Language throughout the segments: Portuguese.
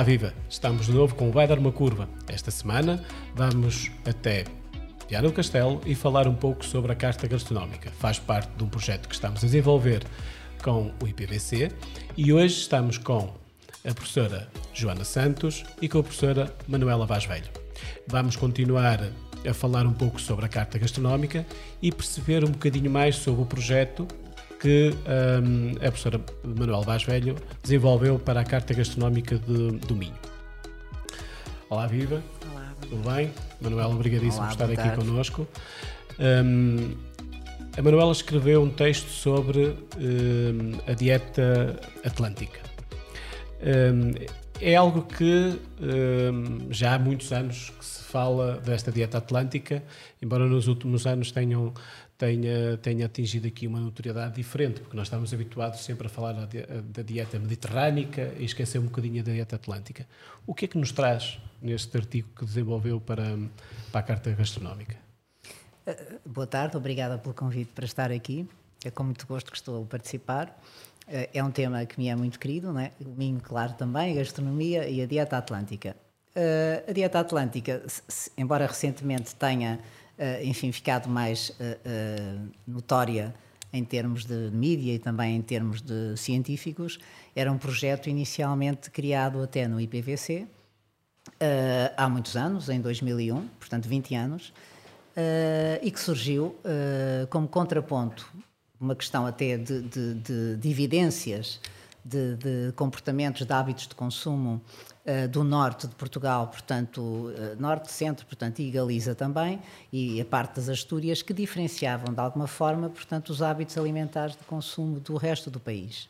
Olá, viva! Estamos de novo com Vai Dar uma Curva. Esta semana vamos até Viana do Castelo e falar um pouco sobre a Carta Gastronómica. Faz parte de um projeto que estamos a desenvolver com o IPVC e hoje estamos com a professora Joana Santos e com a professora Manuela Vaz Velho. Vamos continuar a falar um pouco sobre a Carta Gastronómica e perceber um bocadinho mais sobre o projeto que um, a professora Manuel Vaz Velho desenvolveu para a Carta Gastronómica de, do Minho. Olá, viva! Olá, tudo bem? Manuel, obrigadíssimo Olá, por estar aqui connosco. Um, a Manuela escreveu um texto sobre um, a dieta atlântica. Um, é algo que um, já há muitos anos que se fala desta dieta atlântica, embora nos últimos anos tenham, tenha, tenha atingido aqui uma notoriedade diferente, porque nós estamos habituados sempre a falar da, di- da dieta mediterrânica e esquecer um bocadinho da dieta atlântica. O que é que nos traz neste artigo que desenvolveu para, para a Carta Gastronómica? Boa tarde, obrigada pelo convite para estar aqui. É com muito gosto que estou a participar. Eh, É um tema que me é muito querido, não é? o claro, também, a gastronomia e a dieta atlântica. Eh, A dieta atlântica, se- embora recentemente tenha, eh, enfim, ficado mais eh, notória em termos de mídia e também em termos de científicos, era um projeto inicialmente criado até no IPVC, há muitos anos, em 2001, portanto 20 anos, e que surgiu como contraponto, uma questão até de, de, de, de evidências de, de comportamentos, de hábitos de consumo eh, do norte de Portugal, portanto, eh, norte, centro, portanto, e Galiza também, e a parte das Astúrias, que diferenciavam de alguma forma, portanto, os hábitos alimentares de consumo do resto do país.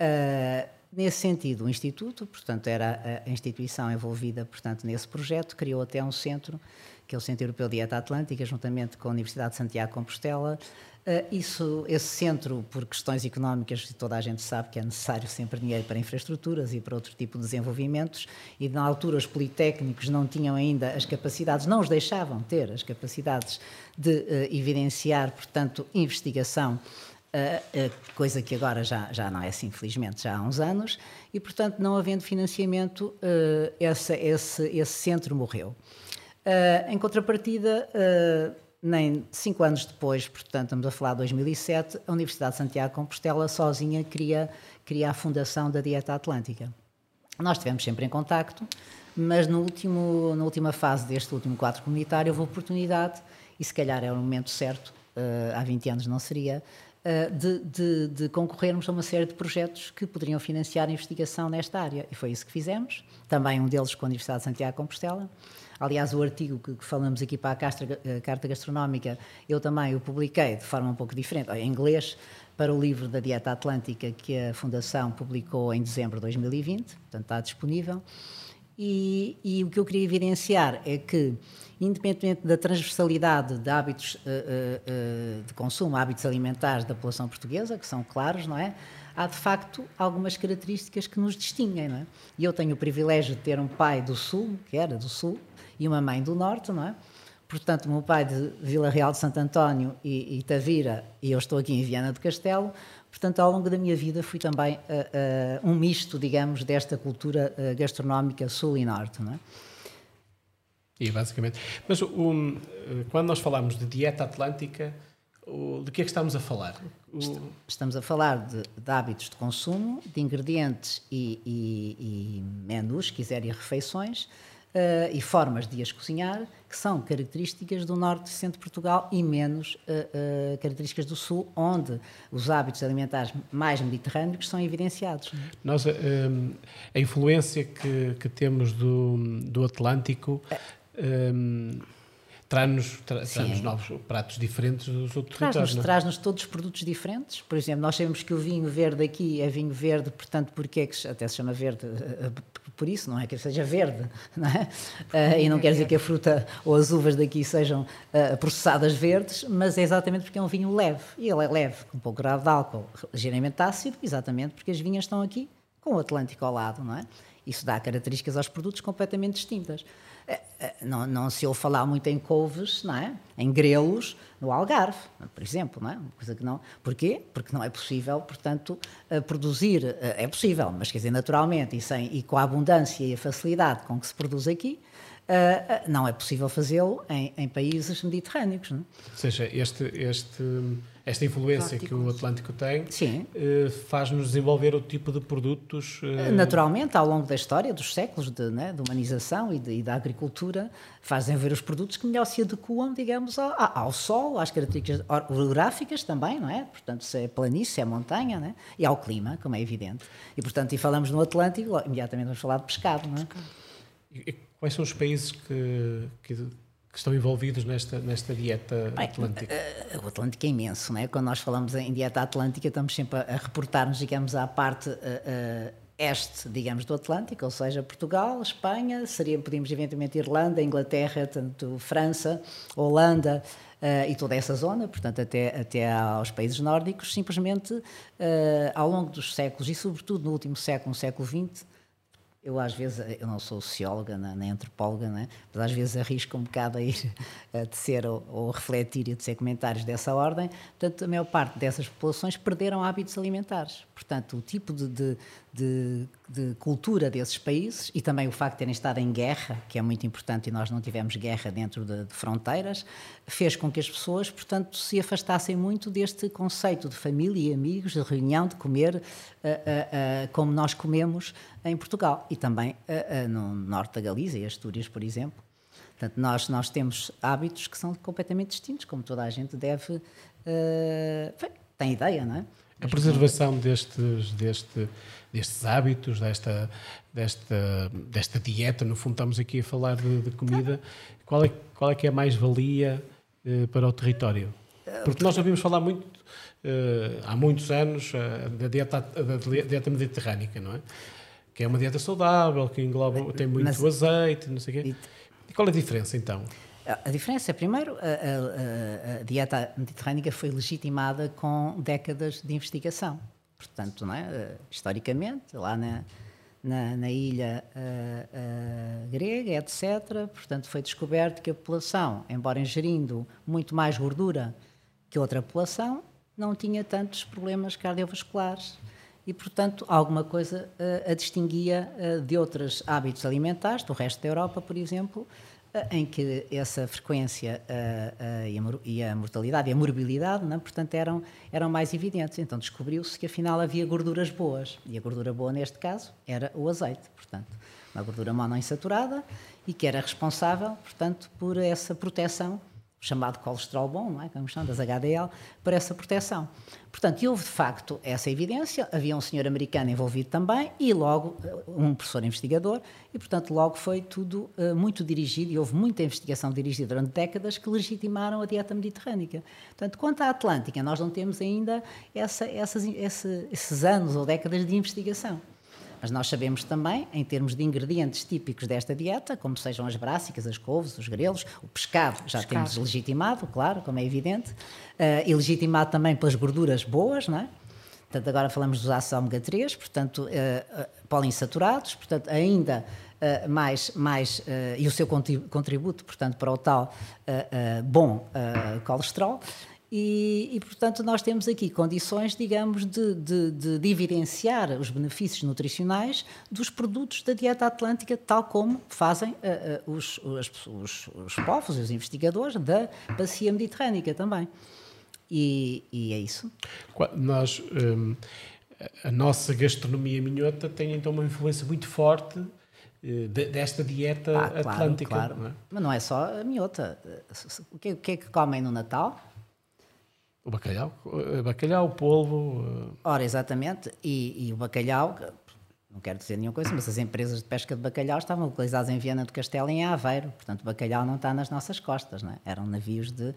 Uh, nesse sentido, o Instituto, portanto, era a instituição envolvida, portanto, nesse projeto, criou até um centro, que é o Centro Europeu de Dieta Atlântica, juntamente com a Universidade de Santiago de Compostela. Uh, isso, esse centro, por questões económicas, toda a gente sabe que é necessário sempre dinheiro para infraestruturas e para outro tipo de desenvolvimentos, e na altura os politécnicos não tinham ainda as capacidades, não os deixavam ter as capacidades de uh, evidenciar, portanto, investigação Uh, uh, coisa que agora já, já não é assim, infelizmente, já há uns anos, e portanto, não havendo financiamento, uh, essa, esse, esse centro morreu. Em contrapartida, nem cinco anos depois, portanto, estamos a falar de 2007, a Universidade de Santiago de Compostela sozinha cria, cria a fundação da Dieta Atlântica. Nós estivemos sempre em contacto, mas no último, na última fase deste último quadro comunitário houve oportunidade, e se calhar é o momento certo, uh, há 20 anos não seria, uh, de, de, de, concorrermos a uma série de projetos que poderiam financiar a investigação nesta área. E foi isso que fizemos, também um deles com a Universidade de Santiago de Compostela. Aliás, o artigo que, que falamos aqui para a Castra, a Carta Gastronómica, eu também o publiquei de forma um pouco diferente, em inglês, para o livro da Dieta Atlântica que a Fundação publicou em dezembro de 2020, portanto está disponível. E, e, o que eu queria evidenciar é que, independentemente da transversalidade de hábitos uh, uh, de consumo, hábitos alimentares da população portuguesa, que são claros, não é? Há de facto algumas características que nos distinguem, não é? E eu tenho o privilégio de ter um pai do Sul, que era do Sul, e uma mãe do Norte, não é? Portanto, meu pai de Vila Real de Santo António e, e Tavira, e eu estou aqui em Viana do Castelo, Portanto, ao longo da minha vida fui também uh, uh, um misto, digamos, desta cultura uh, gastronómica sul e norte, não é? E basicamente. Mas um, quando nós falamos de dieta atlântica, de que é que estamos a falar? Estamos a falar de, de, hábitos de consumo, de ingredientes e, e, e menus, se quiser, e refeições, Uh, e formas de as cozinhar, que são características do norte e centro de Portugal e menos uh, uh, características do sul, onde os hábitos alimentares mais mediterrâneos são evidenciados. Nós, um, a influência que, que, temos do, do Atlântico. Um, traz-nos tra, novos pratos diferentes dos outros territórios. Traz-nos todos produtos diferentes. Por exemplo, nós sabemos que o vinho verde aqui é vinho verde, portanto, porque é que até se chama verde? eh, Por isso, não é que seja verde, não é? Uh, e não quer dizer que a fruta ou as uvas daqui sejam uh, processadas verdes, mas é exatamente porque é um vinho leve. E ele é leve, com um pouco grau de álcool, ligeiramente ácido, exatamente porque as vinhas estão aqui com o Atlântico ao lado, não é? Isso dá características aos produtos completamente distintas. Eh, eh, não, não se ouve falar muito em couves, não é? em grelos, no Algarve, por exemplo. Não é? Uma coisa que não... Porquê? Porque não é possível, portanto, eh, produzir. É possível, mas quer dizer, naturalmente e, sem, e com a abundância e a facilidade com que se produz aqui, não é possível fazê-lo em, em, países mediterrâneos. Não é? Ou seja, este, este esta influência que o Atlântico tem uh, faz-nos desenvolver o tipo de produtos. Uh... Naturalmente, ao longo da história, dos séculos de, né, de humanização e, de, e, da agricultura, fazem ver os produtos que melhor se adequam, digamos, ao, ao sol, às características orográficas também, não é? Portanto, se é planície, se é montanha, né? e ao clima, como é evidente. E, portanto, e falamos no Atlântico, imediatamente vamos falar de pescado, não é? E, quais são os países que, que que estão envolvidos nesta, nesta dieta Bem, atlântica? Uh, o Atlântico é imenso, não é? Quando nós falamos em dieta atlântica, estamos sempre a, a reportar-nos, digamos, à parte uh, uh, este, digamos, do Atlântico, ou seja, Portugal, Espanha, seria, podíamos eventualmente Irlanda, Inglaterra, tanto França, Holanda. Uh, e toda essa zona, portanto, até, até aos países nórdicos, simplesmente uh, ao longo dos séculos, e sobretudo no último século, no século XX, eu às vezes, eu não sou socióloga nem antropóloga, né? mas às vezes arrisco um bocado a ir a tecer ou, ou refletir e a tecer comentários dessa ordem. Portanto, a maior parte dessas populações perderam hábitos alimentares. Portanto, o tipo de, de, de, de, cultura desses países e também o facto de terem estado em guerra, que é muito importante e nós não tivemos guerra dentro de, de fronteiras, fez com que as pessoas, portanto, se afastassem muito deste conceito de família e amigos, de reunião, de comer uh, uh, uh, como nós comemos em Portugal e também no norte da Galiza e Astúrias, por exemplo. Portanto, nós, nós temos hábitos que são completamente distintos, como toda a gente deve. tem ideia, não é? A preservação destes, deste, destes hábitos, desta, desta, desta dieta, no fundo estamos aqui a falar de, de comida, qual é, qual é que é a mais-valia eh, para o território? Porque nós ouvimos falar muito, eh, há muitos anos, uh, da, dieta, da dieta mediterrânica, não é? Que é uma dieta saudável, que engloba, tem muito Mas, azeite, não sei o quê. E qual é a diferença, então? A diferença, primeiro, a, a, a, dieta mediterrânica foi legitimada com décadas de investigação. Portanto, não é? Eh, historicamente, lá na, na, na ilha uh, uh, grega, etc., portanto, foi descoberto que a população, embora ingerindo muito mais gordura que outra população, não tinha tantos problemas cardiovasculares e, portanto, alguma coisa a distinguia de outros hábitos alimentares, do resto da Europa, por exemplo, em que essa frequência uh, uh, e, a, mortalidade e a morbilidade, não, é? portanto, eram, eram mais evidentes. Então descobriu-se que afinal havia gorduras boas. E a gordura boa, neste caso, era o azeite. Portanto, uma gordura monoinsaturada e que era responsável, portanto, por essa proteção chamado colesterol bom, não é? como chamam, das HDL, para essa proteção. Portanto, houve de facto essa evidência, havia um senhor americano envolvido também e logo eh, um professor investigador e, portanto, logo foi tudo uh, muito dirigido e houve muita investigação dirigida durante décadas que legitimaram a dieta mediterrânica. Portanto, quanto à Atlântica, nós não temos ainda essa, essas, esse, esses anos ou décadas de investigação. Mas nós sabemos também, em termos de ingredientes típicos desta dieta, como sejam as brássicas, as couves, os grelos, o pescado já pescado. temos legitimado, claro, como é evidente, uh, e legitimado também pelas gorduras boas, não é? Portanto, agora falamos dos ácidos ômega 3, portanto, uh, uh, poliinsaturados, portanto, ainda uh, mais, mais e o seu contributo, portanto, para o tal bom colesterol. E, e, portanto, nós temos aqui condições, digamos, de, de, de, evidenciar os benefícios nutricionais dos produtos da dieta atlântica, tal como fazem uh, uh, os, os, os, os povos e os investigadores da bacia mediterrânica também. E, e é isso. Nós, um, a nossa gastronomia minhota tem então uma influência muito forte eh, desta dieta ah, claro, atlântica. Claro. Não é? Mas não é só a minhota. Que, o que é que comem no Natal? O bacalhau, bacalhau, polvo. Eh, Ora, exatamente, e, e, o bacalhau, não quero dizer nenhuma coisa, mas as empresas de pesca de bacalhau estavam localizadas em Viana do Castelo e em Aveiro, portanto o bacalhau não está nas nossas costas, não é? eram navios de,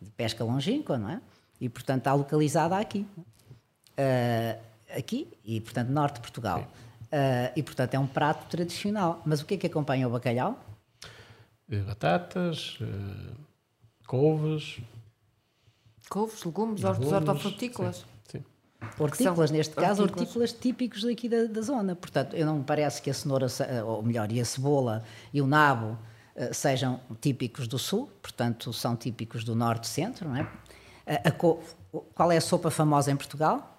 de pesca longínqua, não é? E portanto está localizada aqui, uh, aqui e portanto norte de Portugal. Uh, e portanto é um prato tradicional. Mas o que é que acompanha o bacalhau? Batatas, couves, couves, legumes, legumes hortofrutícolas. Sim, sim. Hortícolas, neste caso, hortícolas. típicos daqui da, da, zona. Portanto, eu não me parece que a cenoura, ou melhor, e a cebola e o nabo uh, sejam típicos do sul, portanto, são típicos do norte-centro, não é? A, a, qual é a sopa famosa em Portugal?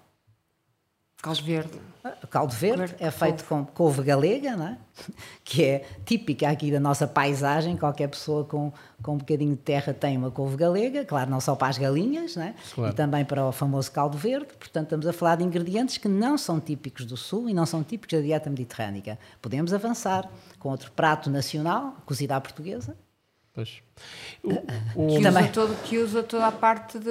Caldo verde. Caldo verde, é feito couve. com couve galega, não é? que é típica aqui da nossa paisagem. Qualquer pessoa com, com um bocadinho de terra tem uma couve galega, claro, não só para as galinhas, não é? Claro. e também para o famoso caldo verde. Portanto, estamos a falar de ingredientes que não são típicos do Sul e não são típicos da dieta mediterrânica. Podemos avançar com outro prato nacional, cozida à portuguesa. Pois. O, o, que, usa todo, que usa toda a parte de.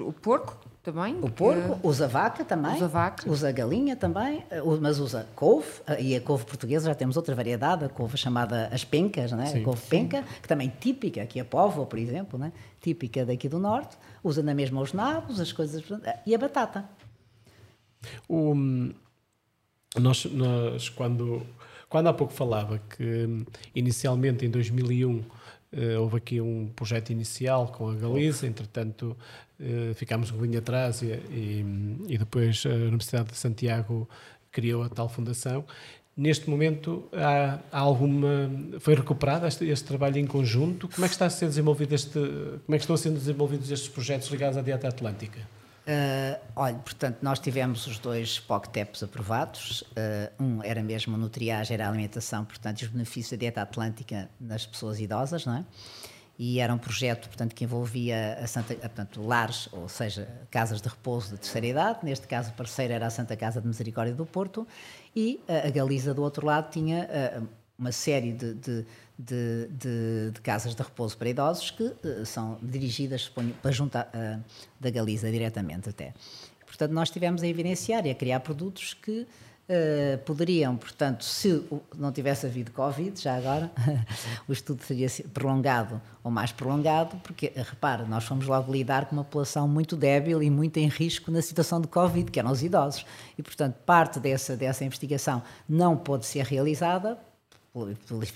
O porco, também? O porco, que... usa vaca também. Usa vaca. Usa galinha também, eh, mas usa couve, eh, e a couve portuguesa já temos outra variedade, a couve chamada as pencas, né? a couve penca, que também é típica, aqui a Póvoa, por exemplo, né? típica daqui do Norte, usa na mesma os nabos, as coisas, e a batata. O, nós, nós quando, quando há pouco falava que inicialmente em 2001 Uh, houve aqui um projeto inicial com a Galiza, entretanto uh, ficámos um bocadinho atrás e, e, e, depois a Universidade de Santiago criou a tal fundação. Neste momento há, há alguma foi recuperado este, este, trabalho em conjunto? Como é que está a ser desenvolvido este como é que estão a ser desenvolvidos estes projetos ligados à dieta atlântica? Uh, olha, portanto, nós tivemos os dois POCTEPs aprovados. Uh, um era mesmo no triagem, era a alimentação, portanto, os benefícios da dieta atlântica nas pessoas idosas, não é? E era um projeto, portanto, que envolvia a Santa, portanto, lares, ou seja, casas de repouso de terceira idade. Neste caso, o parceiro era a Santa Casa de Misericórdia do Porto. E a Galiza, do outro lado, tinha uh, uma série de, de de, de, casas de repouso para idosos que são dirigidas suponho, para junta da Galiza diretamente até. Portanto, nós tivemos a evidenciar e a criar produtos que uh, poderiam, portanto, se não tivesse havido Covid, já agora, o estudo seria prolongado ou mais prolongado, porque, repara, nós fomos logo lidar com uma população muito débil e muito em risco na situação de Covid, que eram os idosos. E, portanto, parte dessa, dessa investigação não pôde ser realizada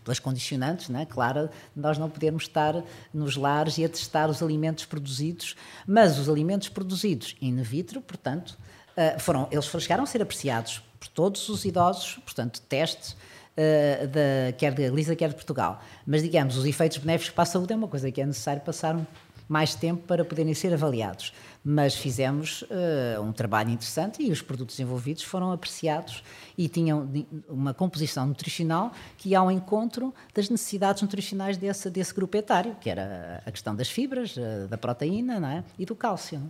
pelas condicionantes, né? claro, nós não podemos estar nos lares e a testar os alimentos produzidos, mas os alimentos produzidos in vitro, portanto, eh, foram, eles chegaram a ser apreciados por todos os idosos, portanto, testes, uh, da, quer de Lisa, quer de Portugal. Mas, digamos, os efeitos benéficos para a saúde é uma coisa que é necessário passar mais tempo para poderem ser avaliados mas fizemos uh, um trabalho interessante e os produtos envolvidos foram apreciados e tinham uma composição nutricional que ia ao encontro das necessidades nutricionais desse, desse grupo etário, que era a questão das fibras, uh, da proteína é? e do cálcio.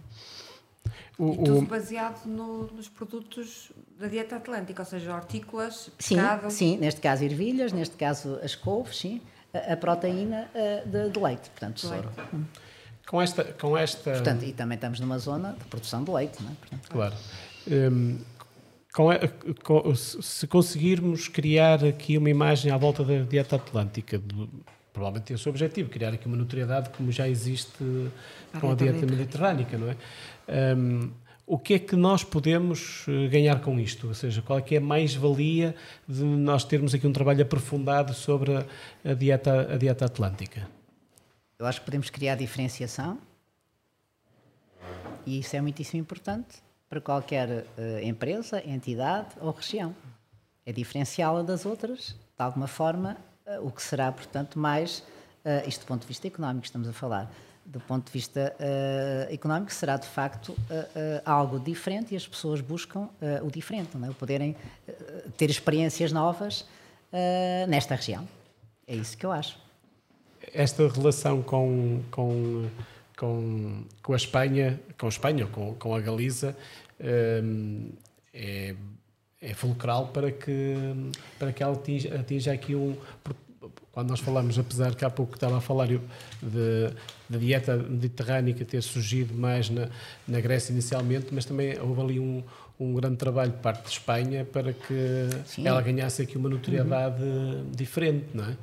O, e tudo baseado no, nos produtos da dieta atlântica, ou seja, hortícolas, pescado... Sim, sim, neste caso ervilhas, neste caso as couves, sim, a, a proteína uh, de, de, leite, portanto, soro. Hum. Com esta, com esta... Portanto, e também estamos numa zona de produção de leite, não é? Portanto, claro. Um, com, com, se conseguirmos criar aqui uma imagem à volta da dieta atlântica, de, provavelmente esse o objetivo, criar aqui uma notoriedade como já existe com a dieta mediterrânica, não é? Um, o que é que nós podemos eh, ganhar com isto? Ou seja, qual é que é a mais-valia de nós termos aqui um trabalho aprofundado sobre a, dieta, a dieta atlântica? Eu acho que podemos criar diferenciação e isso é muitíssimo importante para qualquer uh, empresa, entidade ou região. É diferenciá-la das outras, de alguma forma, uh, o que será, portanto, mais, isto do ponto de vista económico, estamos a falar, do ponto de vista uh, económico, será de facto algo diferente e as pessoas buscam o diferente, não é? o poderem ter experiências novas nesta região. É isso que eu acho esta relação com, com, com, com a Espanha, com a Espanha, com, com a Galiza, um, é, é fulcral para que, para que ela atinja, atinja aqui um. Quando nós falamos, apesar que há pouco estava a falar da dieta mediterrânea ter surgido mais na, na Grécia inicialmente, mas também houve ali um, um grande trabalho de parte de Espanha para que Sim. ela ganhasse aqui uma notoriedade uhum. diferente, não é?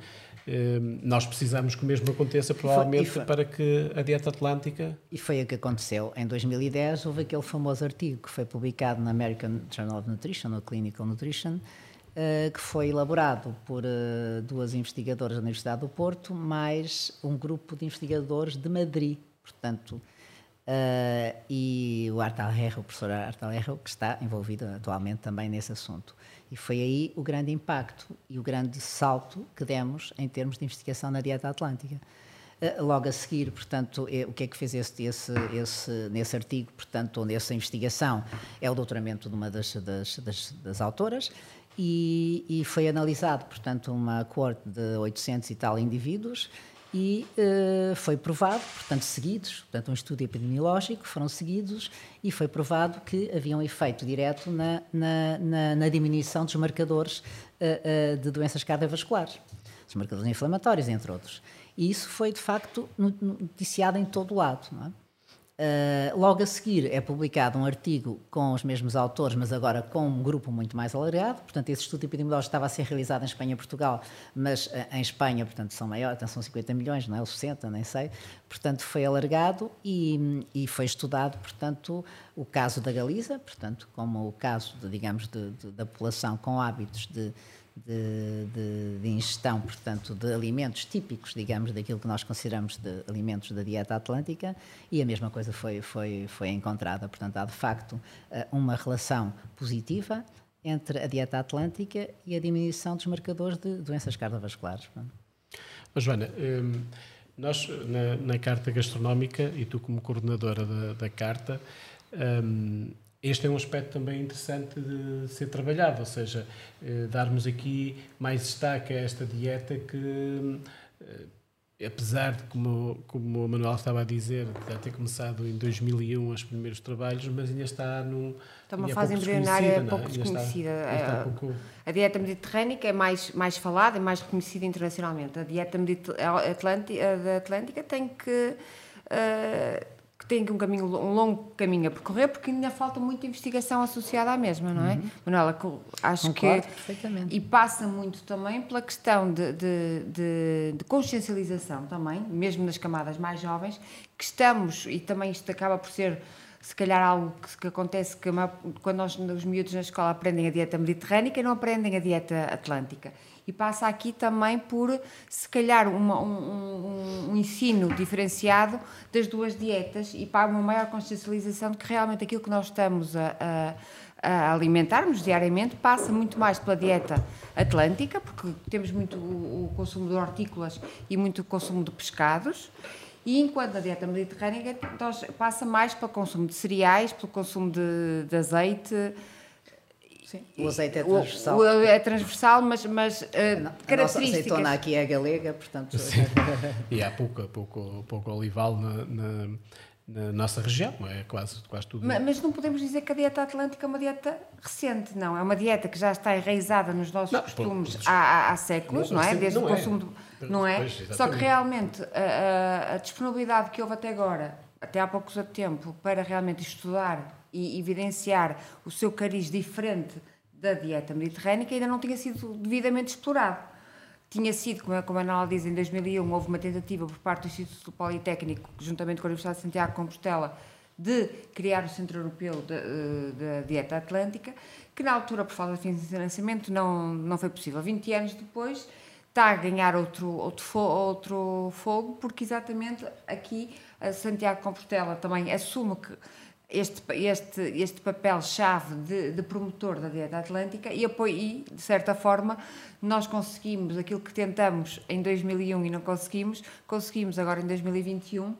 Ehm, nós precisamos que o mesmo aconteça, provavelmente, e foi, e foi, para que a dieta atlântica. E foi o que aconteceu. Em 2010, houve aquele famoso artigo que foi publicado na American Journal of Nutrition, ou Clinical Nutrition, que foi elaborado por eh, duas investigadoras da Universidade do Porto, mais um grupo de investigadores de Madrid. Portanto, Uh, e o Artal Herro, o professor Artal Herro, que está envolvido atualmente também nesse assunto. E foi aí o grande impacto e o grande salto que demos em termos de investigação na dieta atlântica. Logo a seguir, portanto, o que é que fez esse, esse, esse, nesse artigo, portanto, ou nessa investigação, é o doutoramento de uma das, das, das, das autoras, e, e, foi analisado, portanto, uma coorte de 800 e tal indivíduos, e uh, foi provado, portanto, seguidos, portanto, um estudo epidemiológico, foram seguidos e foi provado que havia um efeito direto na, na, na, na diminuição dos marcadores uh, uh, de doenças cardiovasculares, dos marcadores inflamatórios, entre outros. E isso foi, de facto, noticiado em todo o lado. Não é? Uh, logo a seguir é publicado um artigo com os mesmos autores, mas agora com um grupo muito mais alargado. Portanto, esse estudo epidemiológico estava a ser realizado em Espanha e Portugal, mas uh, em Espanha, portanto, são maiores, então são 50 milhões, não é? Os 60, nem sei. Portanto, foi alargado e, e, foi estudado, portanto, o caso da Galiza, portanto, como o caso, de, digamos, de, de, da população com hábitos de de, de, de, ingestão, portanto, de alimentos típicos, digamos, daquilo que nós consideramos de alimentos da dieta atlântica, e a mesma coisa foi, foi, foi encontrada. Portanto, há de facto eh, uma relação positiva entre a dieta atlântica e a diminuição dos marcadores de doenças cardiovasculares. Mas, Joana, hum, nós na, na, carta gastronómica, e tu como coordenadora da, da carta, hum, este é um aspecto também interessante de ser trabalhado, ou seja, eh, darmos aqui mais destaque a esta dieta que, eh, apesar de, como, como o Manuel estava a dizer, de ter começado em 2001 os primeiros trabalhos, mas ainda está num. Está uma fase embrionária pouco desconhecida. Está, está a, pouco... a dieta mediterrânica é mais, mais falada e mais reconhecida internacionalmente. A dieta atlântica, da Atlântica tem que. Uh, tem um caminho um longo caminho a percorrer porque ainda falta muita investigação associada à mesma, não é? Uhum. Manuela, acho Concordo que perfeitamente. e passa muito também pela questão de, de, de, de, consciencialização também, mesmo nas camadas mais jovens, que estamos e também isto acaba por ser se calhar algo que, que acontece que quando nós, os miúdos na escola aprendem a dieta mediterrânica e não aprendem a dieta atlântica e passa aqui também por, se calhar, uma, um, um, um, ensino diferenciado das duas dietas e para uma maior consciencialização de que realmente aquilo que nós estamos a, a, a alimentarmos diariamente passa muito mais pela dieta atlântica, porque temos muito o, o consumo de hortícolas e muito o consumo de pescados. E enquanto a dieta mediterrânea passa mais pelo consumo de cereais, pelo consumo de, de azeite, Sim. O azeite é transversal. O, o é transversal, mas, mas uh, a nossa azeitona aqui é galega, portanto... e há pouco, pouco, pouco olival na, na, na, nossa região, é quase, quase tudo. Mas, mas, não podemos dizer que a dieta atlântica é uma dieta recente, não. É uma dieta que já está enraizada nos nossos não, costumes por, por, há, há, séculos, não, não é? Desde o é. consumo... É. Do, não é? Pois, Só que realmente a, a, a disponibilidade que houve até agora, até há pouco tempo, para realmente estudar e evidenciar o seu cariz diferente da dieta mediterrânica ainda não tinha sido devidamente explorado. Tinha sido, como a Ana diz, em 2001 houve uma tentativa por parte do Instituto Politécnico, juntamente com a Universidade de Santiago de Compostela, de criar o Centro Europeu da Dieta Atlântica, que na altura, por falta de financiamento, não, não foi possível. 20 anos depois, está a ganhar outro, outro, outro fogo, porque exatamente aqui a Santiago Compostela também assume que este, este, este papel-chave de, de, promotor da dieta atlântica e, apoio, e, de certa forma, nós conseguimos aquilo que tentamos em 2001 e não conseguimos, conseguimos agora em 2021,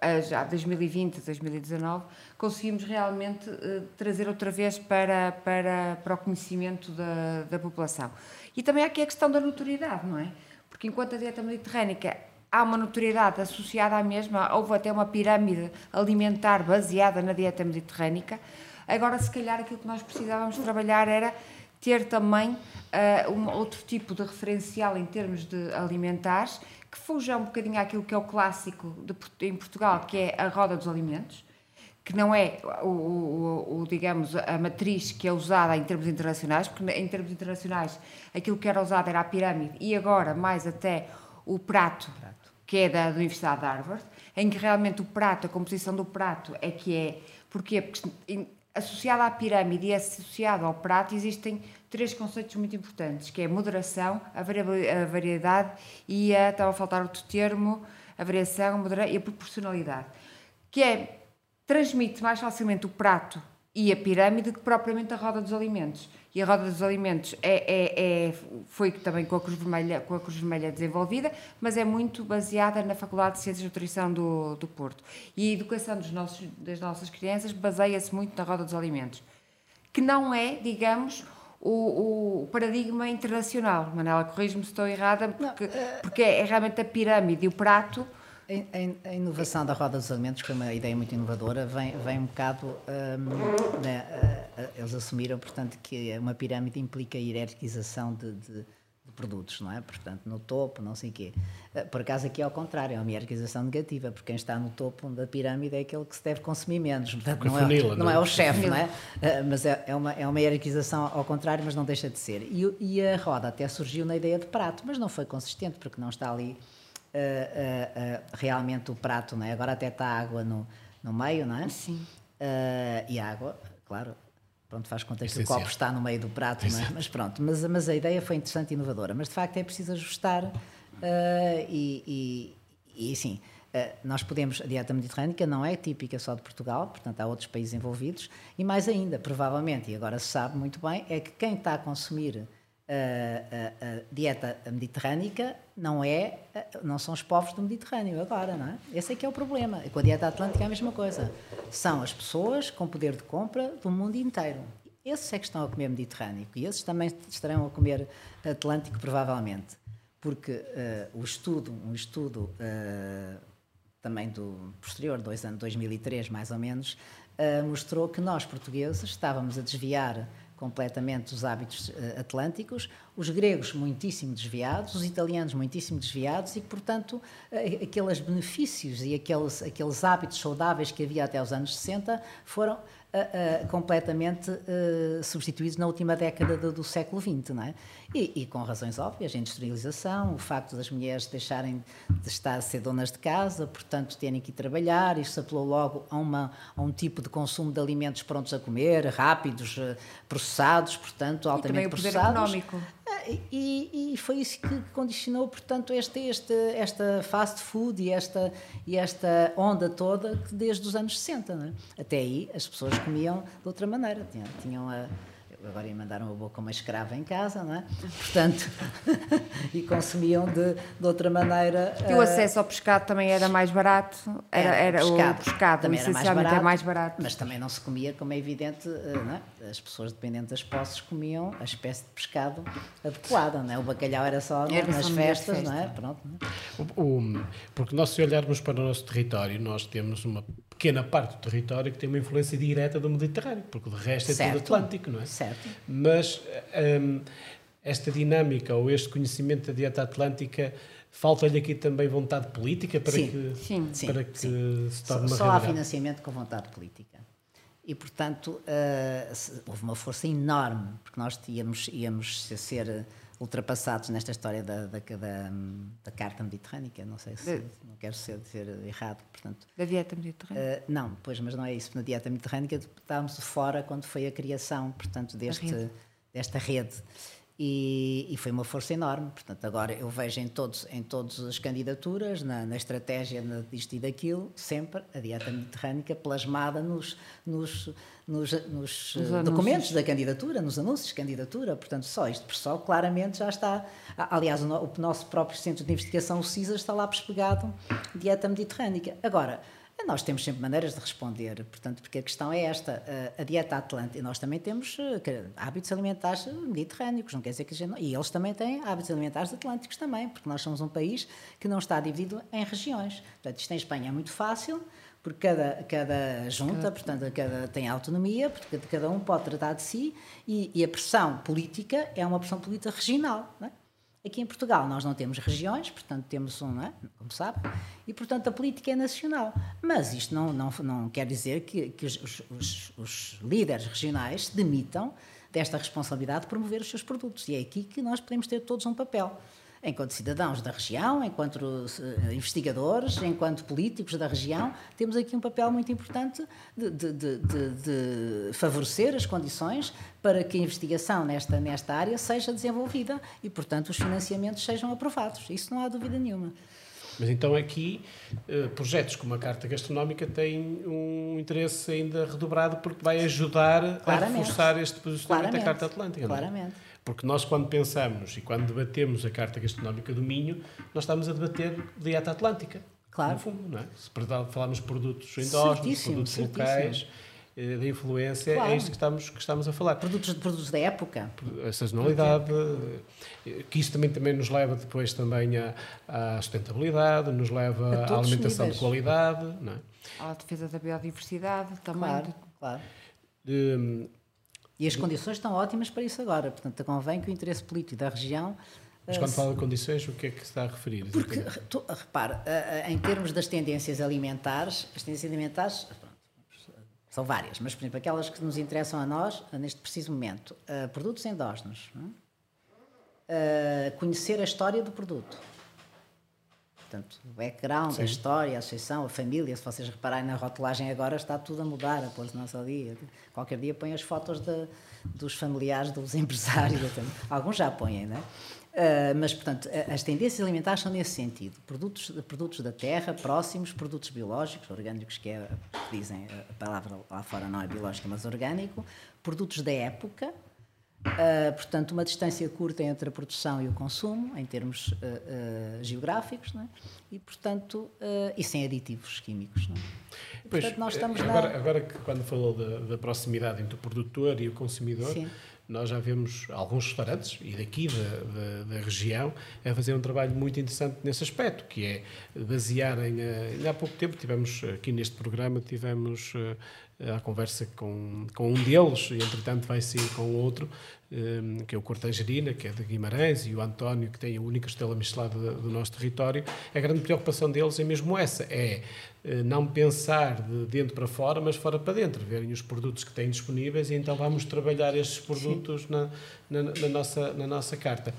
eh, já 2020, 2019, conseguimos realmente uh, trazer outra vez para, para, para o conhecimento da, da população. E também há aqui a questão da notoriedade, não é? Porque enquanto a dieta mediterrânica há uma notoriedade associada à mesma, houve até uma pirâmide alimentar baseada na dieta mediterrânica. Agora, se calhar, aquilo que nós precisávamos trabalhar era ter também uh, um outro tipo de referencial em termos de alimentares que fuja um bocadinho àquilo que é o clássico de, em Portugal, que é a roda dos alimentos, que não é o, o, o, digamos a matriz que é usada em termos internacionais, porque em termos internacionais aquilo que era usado era a pirâmide e agora mais até o prato que é da, Universidade de Harvard, em que realmente o prato, a composição do prato é que é. Porquê? Porque associado à pirâmide e associado ao prato existem três conceitos muito importantes, que é a moderação, a variedade e a, estava a faltar outro termo, a variação, moderação e a proporcionalidade, que é transmite mais facilmente o prato e a pirâmide que propriamente a roda dos alimentos. E a roda dos alimentos é, é, é, foi também com a, Cruz Vermelha, com a Cruz Vermelha desenvolvida, mas é muito baseada na Faculdade de Ciências de Nutrição do, do Porto. E a educação dos nossos, das nossas crianças baseia-se muito na roda dos alimentos, que não é, digamos, o, o paradigma internacional. Manela, corrijo-me se estou errada, porque, não, uh... porque é, é realmente a pirâmide e o prato a, inovação da roda dos alimentos, que é uma ideia muito inovadora, vem, vem um bocado. Um, né, eles assumiram, portanto, que uma pirâmide implica a hierarquização de, de, de, produtos, não é? Portanto, no topo, não sei o quê. Eh, por acaso aqui é ao contrário, é uma hierarquização negativa, porque quem está no topo da pirâmide é aquele que se deve consumir menos. Portanto, não, é, não é o chefe, não é? Eh, mas é, é, uma, é uma hierarquização ao contrário, mas não deixa de ser. E, e a roda até surgiu na ideia de prato, mas não foi consistente, porque não está ali uh, uh, realmente o prato, não é? Agora até está água no, no meio, não é? Sim. e água, claro, pronto, faz conta que o copo está no meio do prato, não é? Mas pronto, mas, mas a ideia foi interessante e inovadora, mas de facto é preciso ajustar e, e, e sim, nós podemos, a dieta mediterrânica não é típica só de Portugal, portanto há outros países envolvidos, e mais ainda, provavelmente, e agora se sabe muito bem, é que quem está a consumir a, a, dieta mediterrânica não é não são os povos do Mediterrâneo agora não é? Esse é que é o problema. E com a dieta atlântica é a mesma coisa. São as pessoas com poder de compra do mundo inteiro. Esses é que estão a comer mediterrâneo e esses também estarão a comer atlântico provavelmente. Porque uh, o estudo um estudo uh, também do posterior dois anos 2003 mais ou menos uh, mostrou que nós portugueses estávamos a desviar completamente os hábitos uh, atlânticos, os gregos muitíssimo desviados, os italianos muitíssimo desviados e que, portanto, uh, aqueles benefícios e aqueles, aqueles hábitos saudáveis que havia até os anos 60 foram uh, completamente substituídos na última década do, do século XX, não é? E, e, com razões óbvias, a industrialização, o facto das mulheres deixarem de estar a ser donas de casa, portanto terem que ir trabalhar, isto apelou logo a, uma, a um tipo de consumo de alimentos prontos a comer, rápidos, processados, portanto altamente e também processados. O poder económico. E, e, foi isso que condicionou, portanto, este, este, esta fast food e esta, e esta onda toda desde os anos 60. É? Até aí as pessoas comiam de outra maneira. Tinham, tinham a agora ia mandar uma boca uma escrava em casa, não é? Portanto, e consumiam de, de outra maneira. E o uh, acesso ao pescado também era mais barato? Era, era, era pescado, o pescado, também era mais barato, é mais barato. Mas também não se comia, como é evidente, uh, não é? as pessoas dependentes das posses comiam a espécie de pescado adequada, não é? O bacalhau era só era nas só festas, festa. não é? Pronto. Não é? O, o, porque nós, se olharmos para o nosso território, nós temos uma pequena parte do território que tem uma influência direta do Mediterrâneo, porque o resto é certo. tudo Atlântico, não é? Certo. Mas um, esta dinâmica ou este conhecimento da dieta atlântica falta-lhe aqui também vontade política para sim, que, sim, para que sim. se torne só, uma Só há financiamento com vontade política. E, portanto, uh, houve uma força enorme, porque nós íamos, íamos ser ultrapassados nesta história da, da, da, da carta mediterrânica, não sei se, não quero ser, dizer errado, portanto... Da dieta mediterrânica? Uh, não, pois, mas não é isso. Na dieta mediterrânica estávamos de fora quando foi a criação, portanto, deste, rede. desta rede. E, e, foi uma força enorme. Portanto, agora eu vejo em, todos, em todas as candidaturas, na, na estratégia na, disto e daquilo, sempre a dieta mediterrânica plasmada nos, nos, nos, nos uh, documentos da candidatura, nos anúncios de candidatura. Portanto, só isto por só, claramente já está. Aliás, o, o nosso próprio centro de investigação, o CISA, está lá pespegado dieta mediterrânica. Agora, nós temos sempre maneiras de responder, portanto, porque a questão é esta: a dieta atlântica, nós também temos eh, hábitos alimentares mediterrâneos, não quer dizer que a gente. E eles também têm hábitos alimentares atlânticos também, porque nós somos um país que não está dividido em regiões. Portanto, isto em Espanha é muito fácil, porque cada, cada junta, portanto, cada, tem autonomia, porque cada um pode tratar de si, e, e a pressão política é uma pressão política regional. Não é? Aqui em Portugal nós não temos regiões, portanto temos um, é? como sabe, e portanto a política é nacional. Mas isto não, não, não quer dizer que, que os, os, os, líderes regionais demitam desta responsabilidade de promover os seus produtos. E é aqui que nós podemos ter todos um papel enquanto cidadãos da região, enquanto uh, investigadores, enquanto políticos da região, temos aqui um papel muito importante de, de, de, de, favorecer as condições para que a investigação nesta, nesta área seja desenvolvida e, portanto, os financiamentos sejam aprovados. Isso não há dúvida nenhuma. Mas então aqui, uh, projetos como a Carta Gastronómica têm um interesse ainda redobrado porque vai ajudar Claramente. a reforçar este posicionamento da Carta Atlântica. Claramente. Não é? Porque nós, quando pensamos e quando debatemos a Carta Gastronómica do Minho, nós estamos a debater dieta atlântica. Claro. No fundo, não é? Se falarmos de produtos endógenos, produtos certíssimo. locais, eh, de influência, é claro. é isto que estamos, que estamos a falar. Produtos, produtos da época. A sazonalidade, eh, que isso também, também nos leva depois também à, à sustentabilidade, nos leva à alimentação de qualidade. Não é? À defesa da biodiversidade também. Claro, claro. Um, e as condições estão ótimas para isso agora. Portanto, convém que o interesse político da região mas quando fala de condições, o que é que se está a referir? Porque, tu, repare, em termos das tendências alimentares, as tendências alimentares são várias, mas, por exemplo, aquelas que nos interessam a nós, neste preciso momento, produtos endógenos, uh, conhecer a história do produto. Portanto, o background, Sim. a história, a associação, a família, se vocês repararem na rotulagem agora, está tudo a mudar, a pôr-se nosso dia. Qualquer dia põe as fotos de, dos familiares dos empresários, alguns já põem, não é? Uh, mas, portanto, as tendências alimentares são nesse sentido. Produtos, produtos da terra, próximos, produtos biológicos, orgânicos, que é, dizem, a palavra lá fora não é biológica, mas orgânico. Produtos da época, uh, portanto, uma distância curta entre a produção e o consumo, em termos uh, geográficos, é? e, portanto, e sem aditivos químicos. É? Pois, portanto, nós estamos agora, na... agora que quando falou da, da, proximidade entre o produtor e o consumidor, Sim nós já vemos alguns restaurantes, e daqui da, da, da, região, a fazer um trabalho muito interessante nesse aspecto, que é basearem. Eh, há pouco tempo tivemos aqui neste programa, tivemos eh, a conversa com, com um deles, e entretanto vai ser com outro, eh, que é o Cortangerina, que é de Guimarães, e o António, que tem a única estrela Michelin do nosso território. A grande preocupação deles é mesmo essa, é eh, não pensar de dentro para fora, mas fora para dentro, verem os produtos que têm disponíveis e então vamos trabalhar estes produtos na, na, na, nossa, na nossa carta.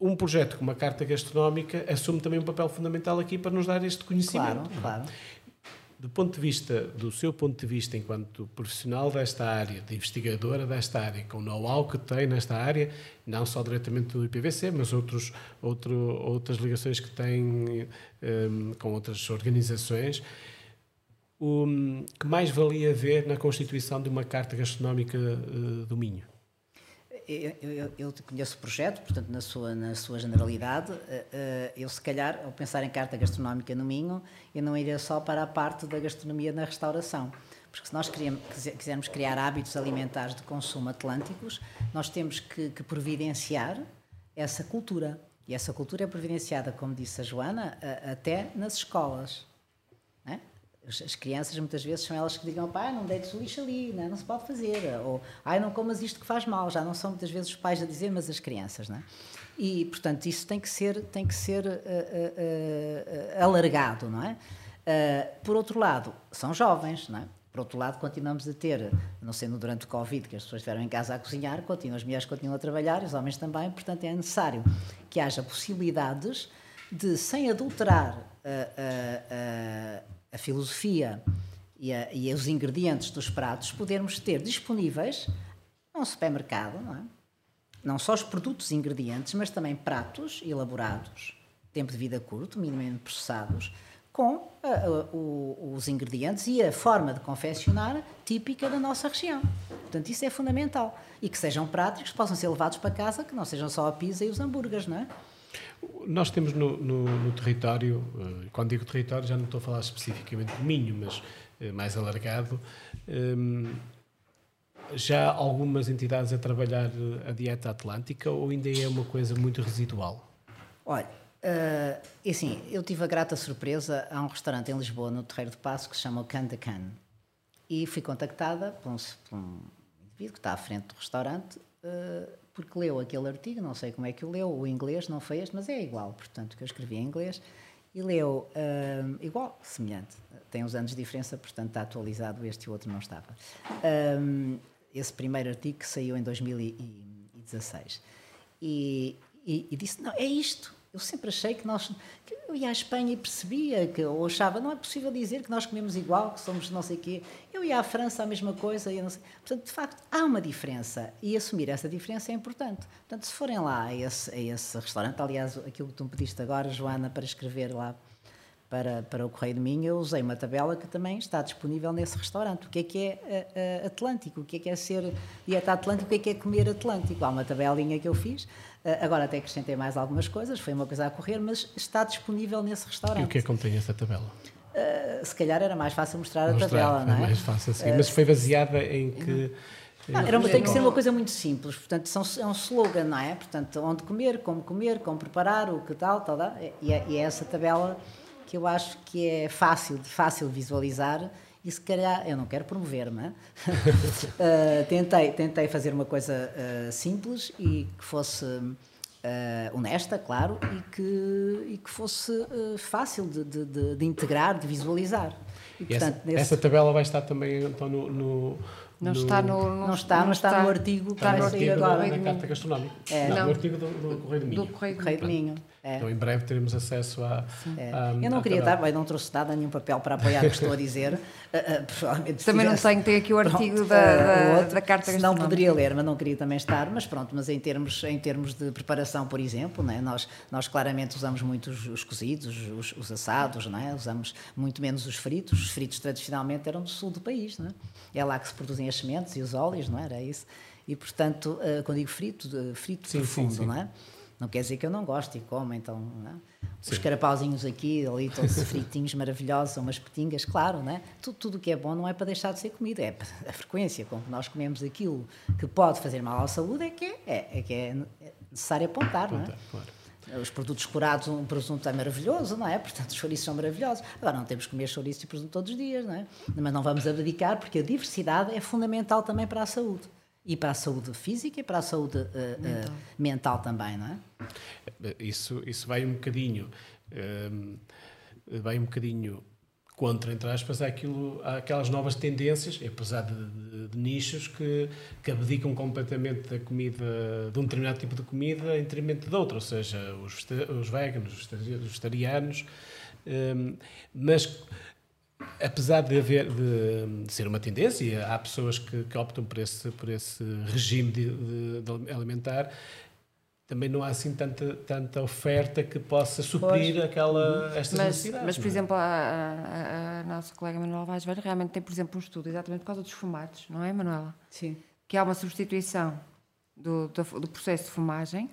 Um projeto como a Carta Gastronómica assume também um papel fundamental aqui para nos dar este conhecimento. Claro, claro do ponto de vista, do seu ponto de vista enquanto profissional desta área, de investigadora desta área, com o know-how que tem nesta área, não só diretamente do IPVC, mas outros, outro, outras ligações que tem um, com outras organizações, o que mais valia ver na constituição de uma carta gastronómica uh, do Minho? Eu, eu, eu, conheço o projeto, portanto, na sua, na sua generalidade. Eh, eh, eu, se calhar, ao pensar em carta gastronómica no Minho, eu não iria só para a parte da gastronomia na restauração. Porque se nós quisermos criar hábitos alimentares de consumo atlânticos, nós temos que, que providenciar essa cultura. E essa cultura é providenciada, como disse a Joana, até nas escolas. As crianças muitas vezes são elas que digam, pai, não deites o lixo ali, não, é? não se pode fazer. Ou, ai, não comas isto que faz mal. Já não são muitas vezes os pais a dizer, mas as crianças, não é? E, portanto, isso tem que ser, tem que ser uh, uh, uh, alargado, não é? por outro lado, são jovens, não é? Por outro lado, continuamos a ter, não sendo durante o Covid, que as pessoas estiveram em casa a cozinhar, continuam, as mulheres continuam a trabalhar, os homens também, portanto é necessário que haja possibilidades de, sem adulterar a filosofia e, a, e, os ingredientes dos pratos, podermos ter disponíveis num supermercado, não é? Não só os produtos e ingredientes, mas também pratos elaborados, tempo de vida curto, minimamente processados, com os ingredientes e a forma de confeccionar típica da nossa região. Portanto, isso é fundamental. E que sejam práticos, possam ser levados para casa, que não sejam só a pizza e os hambúrgueres, não é? Nós temos no, no, no, território, eh, quando digo território já não estou a falar especificamente do Minho, mas eh, mais alargado, ehm, já algumas entidades a trabalhar a dieta atlântica ou ainda é uma coisa muito residual? Olha, uh, assim, eu tive a grata surpresa a um restaurante em Lisboa, no Terreiro de Passo, que se chama o Can de Can. E fui contactada por um, por um indivíduo que está à frente do restaurante uh, porque leu aquele artigo, não sei como é que o leu, o inglês não foi este, mas é igual, portanto, que eu escrevi em inglês, e leu um, igual, semelhante. Tem uns anos de diferença, portanto está atualizado, este e o outro não estava. Um, esse primeiro artigo que saiu em 2016. E, e, e, disse, não, é isto, eu sempre achei que nós. Que eu ia à Espanha e percebia, que eu achava, não é possível dizer que nós comemos igual, que somos não sei o quê. Eu ia à França a mesma coisa. Eu não sei. Portanto, de facto, há uma diferença e assumir essa diferença é importante. Portanto, se forem lá a esse, a esse restaurante, aliás, aquilo que tu me pediste agora, Joana, para escrever lá para, para o Correio de Minho, eu usei uma tabela que também está disponível nesse restaurante. O que é que é uh, uh, Atlântico? O que é que é ser dieta Atlântico? O que é que é comer Atlântico? Há uma tabelinha que eu fiz. Uh, agora até acrescentei mais algumas coisas, foi uma coisa a correr, mas está disponível nesse restaurante. E o que é que contém essa tabela? se calhar era mais fácil mostrar, mostrar a tabela, não é? mais fácil, sim. mas foi baseada em que... Não, era, tem que ser uma coisa muito simples, portanto, são, é um slogan, não é? Portanto, onde comer, como comer, como preparar, o que tal, tal, tal e, é, e é essa tabela que eu acho que é fácil, fácil visualizar e se calhar, eu não quero promover-me, uh, tentei, tentei fazer uma coisa uh, simples e que fosse uh, honesta, claro, e que, e que fosse fácil de, de, de, integrar, de visualizar. E, portanto, essa, nesse... essa, tabela vai estar também então, no, no não, no, está no, no, não está, mas está, está no artigo está que vai sair agora. Na, carta gastronómica. É. Não, no artigo do, do Correio do Minho. Do Correio do Minho. É. Então, em breve teremos acesso a. É. a eu não queria estar, bem, não trouxe nada, nenhum papel para apoiar o que estou a dizer. Uh, também não tenho, tem aqui o artigo pronto, da, da, outro, da Carta Não poderia ler, mas não queria também estar, mas pronto, mas em termos, em termos de preparação, por exemplo, né, nós, nós claramente usamos muito os, os cozidos, os, os, assados, né, usamos muito menos os fritos. Os fritos tradicionalmente eram do sul do país, né? é lá que se produzem as sementes e os óleos, não é? era isso? E portanto, uh, quando digo frito, frito sim, profundo, sim, sim. não é? Não quer dizer que eu não gosto e como, então. É? Os carapauzinhos aqui, ali, todos fritinhos maravilhosos, umas petingas, claro, né? tudo, tudo que é bom não é para deixar de ser comida, é a frequência com que nós comemos aquilo que pode fazer mal à saúde é que é, é, é que é necessário apontar, não é? Claro. Os produtos curados, um presunto é maravilhoso, não é? Portanto, os chouriços são maravilhosos. Agora, não temos que comer chouriço e presunto todos os dias, não é? Mas não vamos abdicar, porque a diversidade é fundamental também para a saúde e para a saúde física e para a saúde uh, mental. Uh, mental. também, não é? Isso, isso vai um bocadinho, uh, vai um bocadinho contra, entre aspas, aquilo, aquelas novas tendências, apesar de, de, de, nichos que, que abdicam completamente da comida, de um determinado tipo de comida em detrimento de outra, ou seja, os, os veganos, os vegetarianos, um, mas apesar de haver de, de, ser uma tendência, há pessoas que, que, optam por esse, por esse regime de, de, alimentar, também não há assim tanta, tanta oferta que possa suprir pois. aquela, uhum. estas mas, necessidades. Mas, por é? exemplo, a, a, a, nossa colega Manuela Vaz Velho realmente tem, por exemplo, um estudo exatamente por causa dos fumados, não é, Manuela? Sim. Que há uma substituição do, do, do processo de fumagem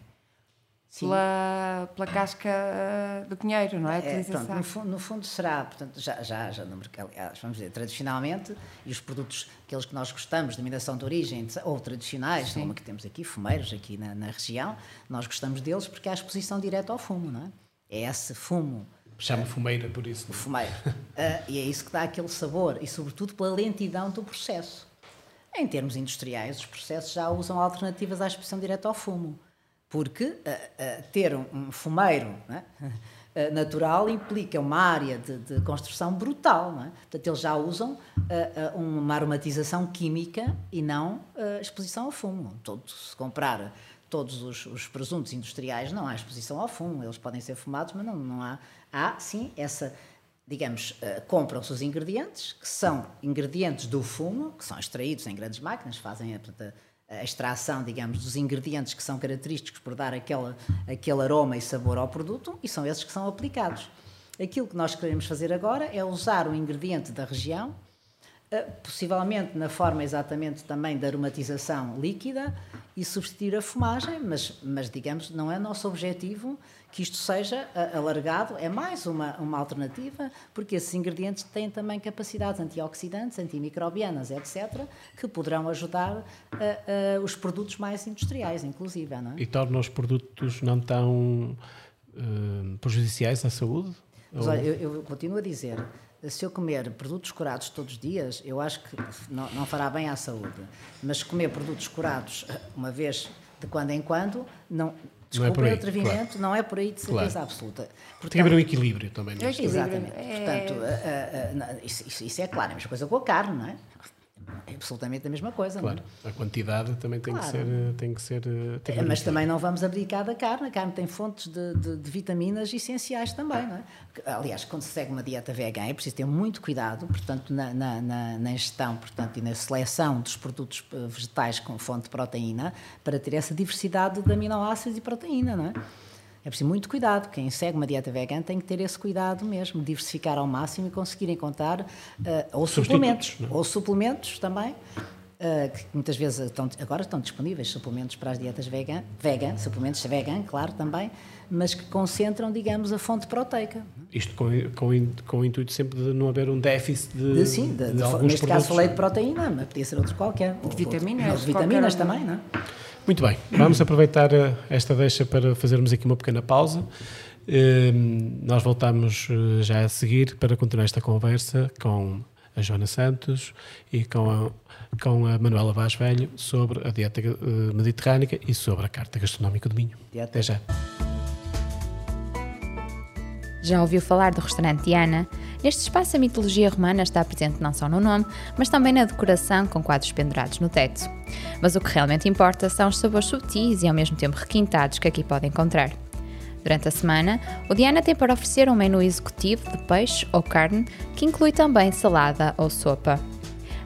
pela, pela casca eh, do pinheiro, não é? é pronto, no, fundo, no, fundo, será, portanto, já, já, já no mercado, vamos dizer, tradicionalmente, e os produtos, aqueles que nós gostamos, de denominação de origem, ou tradicionais, como que temos aqui, fumeiros, aqui na, na, região, nós gostamos deles porque há exposição direta ao fumo, não é? É esse fumo. Chama fumeira por isso. O é? fumeiro. uh, e é isso que dá aquele sabor, e sobretudo pela lentidão do processo. Em termos industriais, os processos já usam alternativas à exposição direta ao fumo porque uh, uh, ter um, um fumeiro uh, natural implica uma área de, de construção brutal. É? Portanto, eles já usam uma aromatização química e não exposição ao fumo. Todo, se comprar todos os, os, presuntos industriais, não há exposição ao fumo. Eles podem ser fumados, mas não, não há. Há, sim, essa digamos, compram-se os ingredientes, que são ingredientes do fumo, que são extraídos em grandes máquinas, fazem portanto, a extração, digamos, dos ingredientes que são característicos por dar aquela, aquele aroma e sabor ao produto e são esses que são aplicados. Aquilo que nós queremos fazer agora é usar o ingrediente da região, eh, possivelmente na forma exatamente também da aromatização líquida e substituir a fumagem, mas, mas digamos, não é nosso objetivo que isto seja alargado, é mais uma, uma alternativa, porque esses ingredientes têm também capacidades antioxidantes, antimicrobianas, etc., que poderão ajudar os produtos mais industriais, inclusive. Não é? E torna os produtos não tão uh, prejudiciais à saúde? Mas, olha, eu, eu continuo a dizer, se eu comer produtos curados todos os dias, eu acho que não, não, fará bem à saúde. Mas comer produtos curados uma vez de quando em quando, não, Desculpa não é o atrevimento, claro. não é por aí de certeza claro. absoluta. Portanto, Tem que haver um equilíbrio também. Nisto. Exatamente. É... Portanto, uh, uh, uh, isso, isso, é claro, é a mesma coisa com a carne, não é? É absolutamente a mesma coisa. Claro, é? a quantidade também tem claro. que ser. Tem que ser tem que é, mas também não vamos abdicar da carne. A carne tem fontes de, de, de, vitaminas essenciais também. Não é? Aliás, quando se segue uma dieta vegan, é preciso ter muito cuidado, portanto, na, na, na, na gestão portanto, e na seleção dos produtos eh, vegetais com fonte de proteína, para ter essa diversidade de aminoácidos e proteína, não é? É preciso muito cuidado. Quem segue uma dieta vegana tem que ter esse cuidado mesmo, diversificar ao máximo e conseguir encontrar uh, ou suplementos, não? É? ou suplementos também. Uh, que muitas vezes estão, agora estão disponíveis suplementos para as dietas vegan, vegan, suplementos vegan, claro, também, mas que concentram, digamos, a fonte proteica. Isto com, com, com o intuito sempre de não haver um déficit de, de sim, de, de, de alguns Neste caso falei de proteína, mas podia ser outro qualquer. De vitaminas. de vitaminas também, não é? Muito bem, vamos aproveitar eh, esta deixa para fazermos aqui uma pequena pausa. Ehm, nós voltamos eh, já a seguir para continuar esta conversa com a Joana Santos e com a, com a Manuela Vaz Velho sobre a dieta eh, mediterrânica e sobre a Carta Gastronómica do Minho. Até já. Já ouviu falar do restaurante Diana? Neste espaço, a mitologia romana está presente não só no nome, mas também na decoração com quadros pendurados no teto. Mas o que realmente importa são os sabores sutis e ao mesmo tempo requintados que aqui pode encontrar. Durante a semana, o Diana tem para oferecer um menu executivo de peixe ou carne que inclui também salada ou sopa.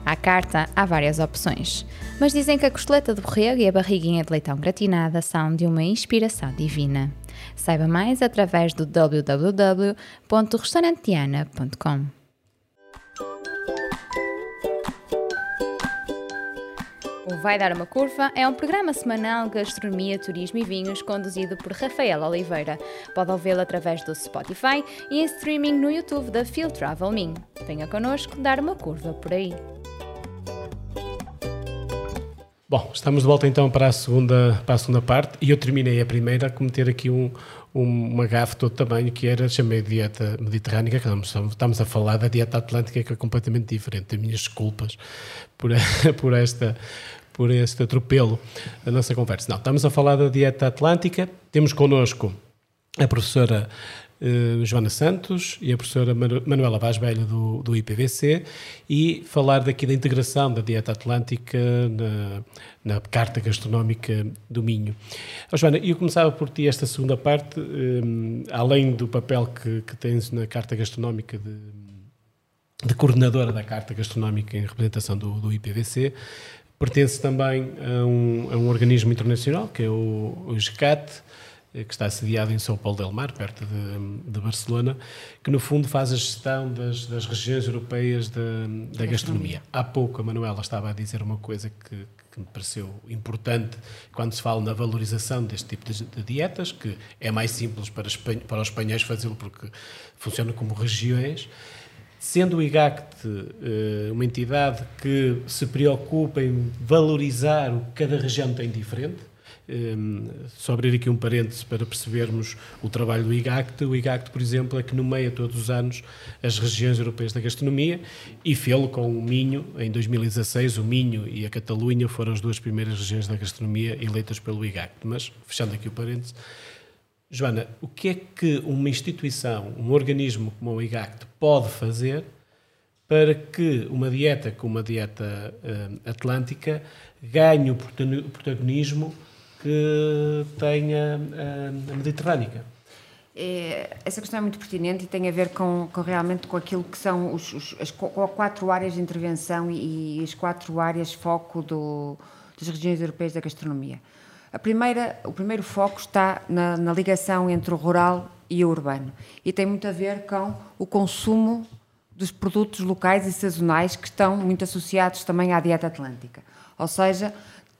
À carta há várias opções, mas dizem que a costeleta de borrego e a barriguinha de leitão gratinada são de uma inspiração divina. Saiba mais através do www.restaurantiana.com. O Vai Dar uma Curva é um programa semanal de gastronomia, turismo e vinhos conduzido por Rafael Oliveira. Pode ouvi-lo através do Spotify e em streaming no YouTube da Field Travel. Venha connosco dar uma curva por aí. Bom, estamos de volta então para a segunda, para a segunda parte e eu terminei a primeira a cometer aqui um, um, uma gafe de todo tamanho que era, chamei de dieta mediterrânica, que estamos, a falar da dieta atlântica que é completamente diferente. As minhas desculpas por, por, esta, por este atropelo da nossa conversa. Não, estamos a falar da dieta atlântica, temos connosco a professora uh, Joana Santos e a professora Manuela Vaz Velho do, do IPVC e falar daqui da integração da dieta atlântica na, na Carta Gastronómica do Minho. Oh, Joana, eu começava por ti esta segunda parte, um, eh, além do papel que, que tens na Carta Gastronómica de, de coordenadora da Carta Gastronómica em representação do, do IPVC, pertence também a um, a um, organismo internacional, que é o, o GCAT, eh, que está sediado em São Paulo del Mar, perto de, de Barcelona, que no fundo faz a gestão das, das regiões europeias da, da gastronomia. Há pouco a Manuela estava a dizer uma coisa que, que me pareceu importante quando se fala na valorização deste tipo de, de dietas, que é mais simples para, para os espanhóis fazê-lo porque funciona como regiões. Sendo o IGACT uh, uma entidade que se preocupa em valorizar o que cada região tem diferente, só abrir aqui um parêntese para percebermos o trabalho do IGACT. O IGACT, por exemplo, é que nomeia todos os anos as regiões europeias da gastronomia e fê-lo com o Minho. Em 2016, o Minho e a Catalunha foram as duas primeiras regiões da gastronomia eleitas pelo IGACT. Mas, fechando aqui o parêntese, Joana, o que é que uma instituição, um organismo como o IGACT pode fazer para que uma dieta como a dieta uh, atlântica ganhe o protagonismo que tenha a, a mediterrânica. É, essa questão é muito pertinente e tem a ver com, com realmente com aquilo que são os, os, as quatro áreas de intervenção e, e as quatro áreas foco do, das regiões europeias da gastronomia. A primeira, o primeiro foco está na, na ligação entre o rural e o urbano e tem muito a ver com o consumo dos produtos locais e sazonais que estão muito associados também à dieta atlântica. Ou seja,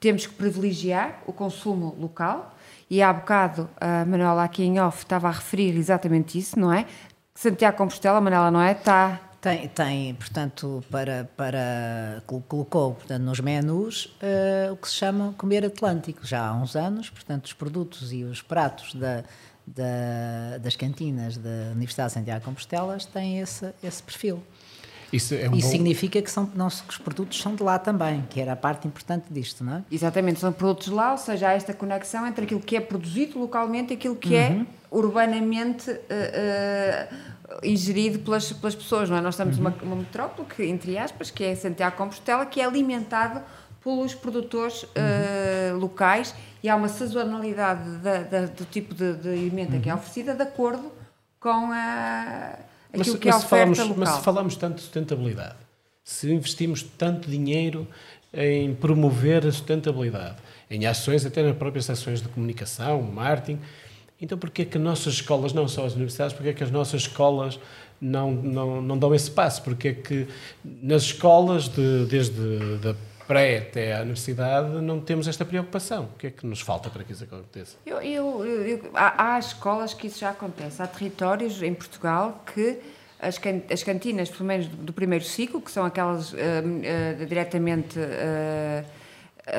temos que privilegiar o consumo local e há bocado a Manuela aqui em off estava a referir exatamente isso, não é? Santiago Compostela, Manuela, não é? Está... Tem, tem, portanto, para, para colocou portanto, nos menus uh, o que se chama comer atlântico, já há uns anos, portanto, os produtos e os pratos da, da, das cantinas da Universidade de Santiago Compostela têm esse, esse perfil. Isso, é um Isso bom... significa que, são, não, que os produtos são de lá também, que era a parte importante disto, não é? Exatamente, são produtos de lá, ou seja, há esta conexão entre aquilo que é produzido localmente e aquilo que é uhum. é urbanamente uh, uh, ingerido pelas, pelas pessoas, não é? Nós estamos numa uhum. uma metrópole, que, entre aspas, que é Santiago Compostela, que é alimentado pelos produtores uhum. uh, locais e há uma sazonalidade da, da, do tipo de, de alimento uhum. que é uhum. oferecida de acordo com a, aquilo mas, que é a oferta falamos, local. Mas se falamos tanto de sustentabilidade, se investimos tanto dinheiro em promover a sustentabilidade, em ações, até nas próprias ações de comunicação, marketing, então porquê que as nossas escolas, não só as universidades, porquê que as nossas escolas não, não, não dão esse passo? Porquê que nas escolas, de, desde da pré até à universidade, não temos esta preocupação? O que é que nos falta para que isso aconteça? Eu, eu, eu, há, há escolas que isso já acontece. Há territórios em Portugal que as, as cantinas, pelo menos do, do primeiro ciclo, que são aquelas uh, uh, diretamente uh,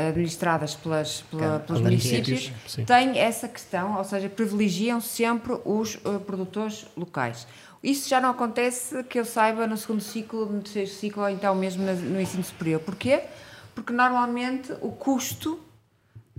administradas pelas, pela, pelos municípios, têm essa questão, ou seja, privilegiam sempre os produtores locais. Isso já não acontece, que eu saiba, no segundo ciclo, no terceiro ciclo ou então mesmo no ensino superior. Porquê? Porque normalmente o custo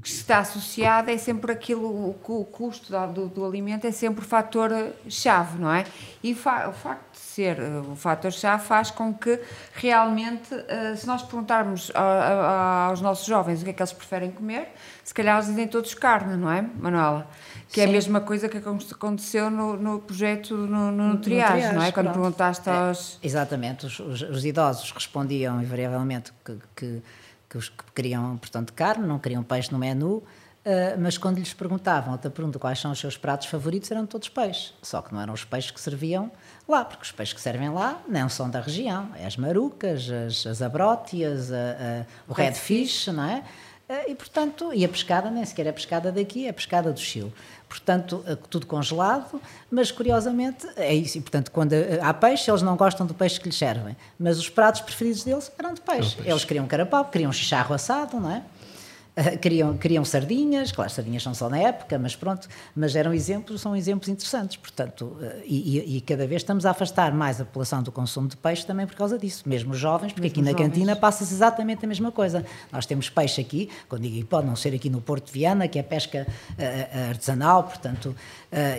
que está associado é sempre aquilo, o, custo do, do alimento é sempre o fator-chave, não é? E fa, o facto de ser eh, o fator-chave faz com que realmente, eh, se nós perguntarmos aos nossos jovens o que é que eles preferem comer, se calhar eles dizem todos carne, não é, Manuela? Que Sim. é a mesma coisa que aconteceu no, no projeto no, no, no triage, não é? Quando pronto. perguntaste é, aos... É, exatamente, os, os, os, idosos respondiam invariavelmente que, que que os que queriam, portanto, carne, não queriam peixe no menu, Uh, mas quando lhes perguntavam, outra pergunta, quais são os seus pratos favoritos, eram todos peixes. Só que não eram os peixes que serviam lá, porque os peixes que servem lá não são da região. É as marucas, as, as abrótias, a, a, o redfish, não é? Uh, e, portanto, e a pescada nem sequer é pescada daqui, é pescada do Chile. Portanto, uh, tudo congelado, mas curiosamente é isso. E, portanto, quando há peixe, eles não gostam do peixe que lhes servem. Mas os pratos preferidos deles eram de peixe. peixe. Eles queriam carapau, queriam chicharro assado, não é? queriam, queriam sardinhas, claro, sardinhas são só na época, mas pronto, mas eram exemplos, são exemplos interessantes, portanto, eh, e, e, cada vez estamos a afastar mais a população do consumo de peixe também por causa disso, mesmo os jovens, porque mesmo aqui na jovens. cantina passa-se exatamente a mesma coisa. Nós temos peixe aqui, quando digo pode não ser aqui no Porto de Viana, que é pesca uh, artesanal, portanto,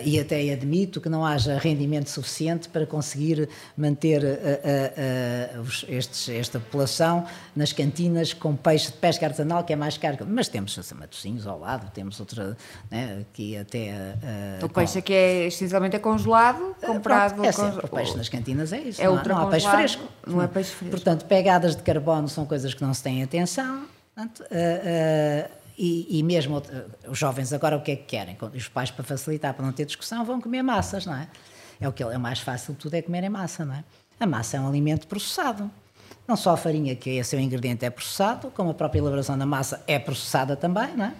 e até admito que não haja rendimento suficiente para conseguir manter uh, estes, esta população nas cantinas com peixe de pesca artesanal, que é mais caro mas temos assim, Matosinhos ao lado, temos outra, né, aqui até... O peixe aqui é essencialmente é congelado, eh, comprado... Pronto, é sempre, o peixe nas cantinas é isso, é não, não há peixe fresco. Não é peixe fresco. Portanto, pegadas de carbono são coisas que não se têm atenção, portanto, uh, uh, e, e, mesmo os jovens agora o que é que querem? Os pais, para facilitar, para não ter discussão, vão comer massas, não é? É o que é mais fácil de tudo é comer em massa, não é? A massa é um alimento processado. Não só a farinha, que é seu ingrediente, é processado, como a própria elaboração da massa é processada também, não é?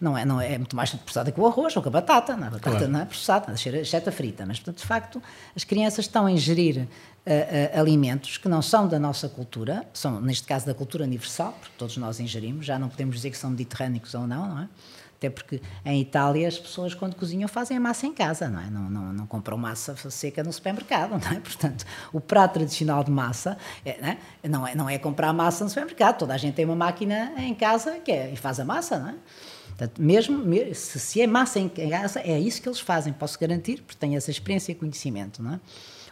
Não é, não é, é muito mais processada que o arroz ou que a batata. Não é? A batata claro. não é processada, exceto a frita. Mas, portanto, de facto, as crianças estão a ingerir uh, uh, alimentos que não são da nossa cultura, são, neste caso, da cultura universal, porque todos nós ingerimos, já não podemos dizer que são mediterrânicos ou não, não é? Até porque em Itália as pessoas, quando cozinham, fazem a massa em casa, não é? Não, não, não compram massa seca no supermercado, não é? Portanto, o prato tradicional de massa é, não, é? não, é, não é comprar massa no supermercado. Toda a gente tem uma máquina em casa que é, e faz a massa, não é? Portanto, mesmo, se, se é massa em casa, é isso que eles fazem, posso garantir, porque tenho essa experiência e conhecimento, não é?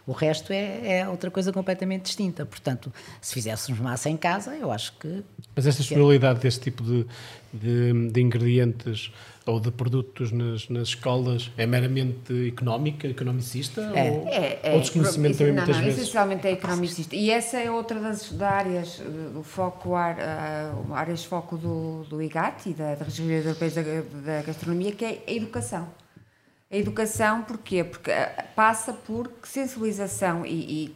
O resto é, é, outra coisa completamente distinta. Portanto, se fizéssemos massa em casa, eu acho que. Mas essa disponibilidade desse tipo de, de, de, ingredientes ou de produtos nas, nas escolas é meramente económica, economicista? É, ou, é, é, ou desconhecimento também não, muitas não, vezes? essencialmente é economicista. E essa é outra das, das áreas do foco, uh, áreas de foco do, do IGAT e da, da Região Europeia da, da Gastronomia, que é a educação. A educação, porquê? Porque eh, passa por sensibilização e, e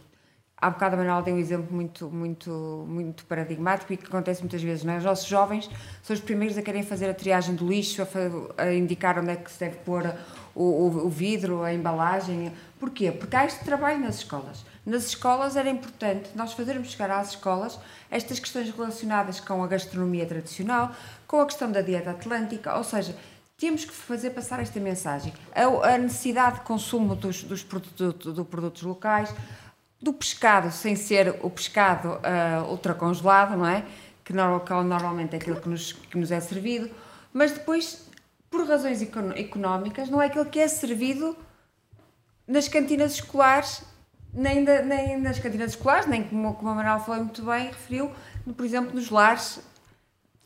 há bocado a Manuel deu um exemplo muito, muito, muito paradigmático e que acontece muitas vezes. Não é? Os nossos jovens são os primeiros a querem fazer a triagem do lixo, a, a indicar onde é que se deve pôr o, o, o, vidro, a embalagem. Porquê? Porque há este trabalho nas escolas. Nas escolas era importante nós fazermos chegar às escolas estas questões relacionadas com a gastronomia tradicional, com a questão da dieta atlântica, ou seja, temos que fazer passar esta mensagem. A, a necessidade de consumo dos, dos produtos, do produtos locais, do pescado, sem ser o pescado uh, ultracongelado, não é? Que normalmente é aquilo que nos, que nos é servido, mas depois, por razões económicas, não é aquilo que é servido nas cantinas escolares, nem, da, nem nas cantinas escolares, nem como, como a Manuel falou muito bem, referiu, por exemplo, nos lares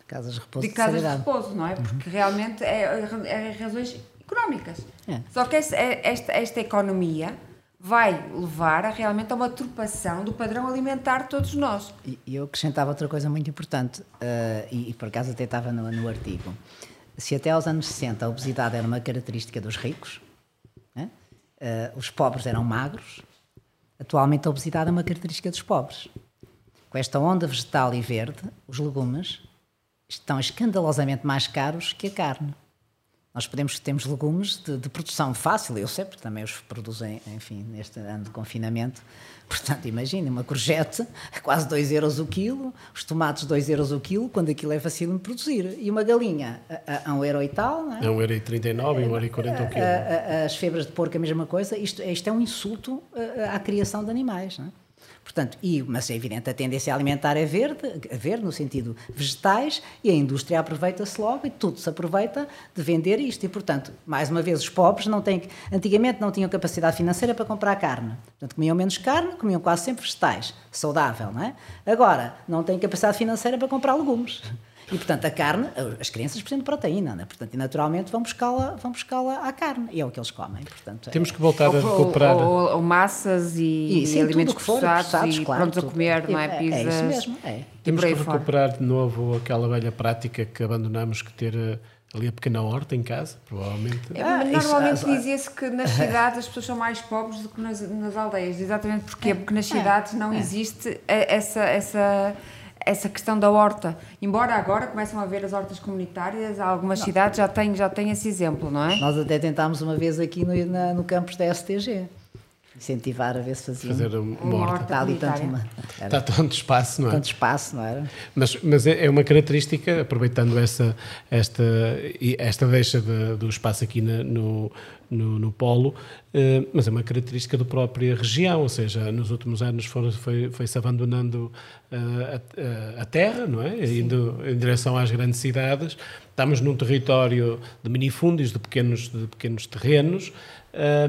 casas de repouso, de, casas de, de repouso, não é? Porque uhum. realmente é, é, é, razões económicas. É. Só que esta, esta, esta economia vai levar a, realmente a uma turpação do padrão alimentar de todos nós. E eu acrescentava outra coisa muito importante, uh, e, e, por acaso até estava no, no, artigo. Se até aos anos 60 a obesidade era uma característica dos ricos, né? uh, os pobres eram magros, atualmente a obesidade é uma característica dos pobres. Com esta onda vegetal e verde, os legumes estão escandalosamente mais caros que a carne. Nós podemos temos legumes de, de, produção fácil, eu sei, porque também os produzem, enfim, neste ano de confinamento. Portanto, imagine, uma courgette a quase 2 euros o quilo, os tomates 2 euros o quilo, quando aquilo é fácil de produzir. E uma galinha a, a, a 1 euro e tal, não é? A 1 euro e 39 e 1 euro e 40 o quilo. As febras de porco a mesma coisa. Isto, isto é um insulto à criação de animais, não é? Portanto, e, mas é evidente, a tendência alimentar é verde, verde no sentido vegetais, e a indústria aproveita-se logo e tudo se aproveita de vender isto. E, portanto, mais uma vez, os pobres não têm, antigamente não tinham capacidade financeira para comprar carne. Portanto, comiam menos carne, comiam quase sempre vegetais, saudável, não é? Agora, não têm capacidade financeira para comprar legumes. E, portanto, a carne, as crianças precisam de proteína, né? portanto, e naturalmente vão buscá-la vão buscá à carne, e é o que eles comem. Portanto, Temos é... que voltar a recuperar. Ou, ou, ou massas e, e sim, alimentos que for, processados, e claro, prontos tudo. a comer, não é? é Pizzas. É, isso mesmo, é. Temos que recuperar fora. de novo aquela velha prática que abandonamos, que ter eh, ali a pequena horta em casa, provavelmente. É, ah, normalmente dizia-se que nas cidades as pessoas são mais pobres do que nas, nas aldeias. Exatamente porquê? Porque nas cidades não existe essa, essa essa questão da horta. Embora agora começam a haver as hortas comunitárias, algumas não. cidades já têm, já têm esse exemplo, não é? Nós até tentámos uma vez aqui no, na, no campus da STG. Incentivar a ver se fazia Fazer uma, uma horta. Está ali tanto, uma, Está tanto espaço, não é? Tanto espaço, não era? Mas, mas é, é uma característica, aproveitando essa, esta, esta deixa de, do espaço aqui na, no, no, no polo, eh, mas é uma característica da própria região, ou seja, nos últimos anos foi-se foi abandonando uh, a, a, terra, não é? Indo em direção às grandes cidades. Estamos num território de minifúndios, de pequenos, de pequenos terrenos,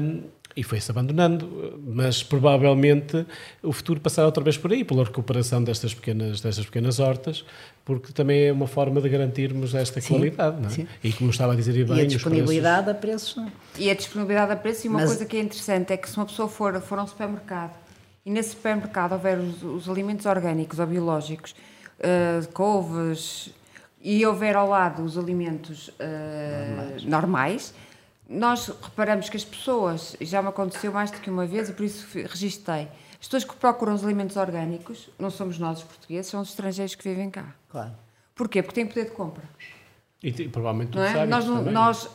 um, e foi-se abandonando, mas provavelmente o futuro passará outra vez por aí, pela recuperação destas pequenas, destas pequenas hortas, porque também é uma forma de garantirmos esta sim, qualidade, não é? Sim. E como estava a dizer bem, e a disponibilidade preços... a preços, não é? E a disponibilidade a preços, e uma mas... coisa que é interessante é que se uma pessoa for, for a um supermercado e nesse supermercado houver os, os alimentos orgânicos ou biológicos, uh, couves, e houver ao lado os alimentos uh, normais. normais nós reparamos que as pessoas, e já me aconteceu mais do que uma vez, e por isso registrei, as pessoas que procuram os alimentos orgânicos, não somos nós os portugueses, são os estrangeiros que vivem cá. Claro. Porquê? Porque têm poder de compra. E, e provavelmente não é? Nós, também. nós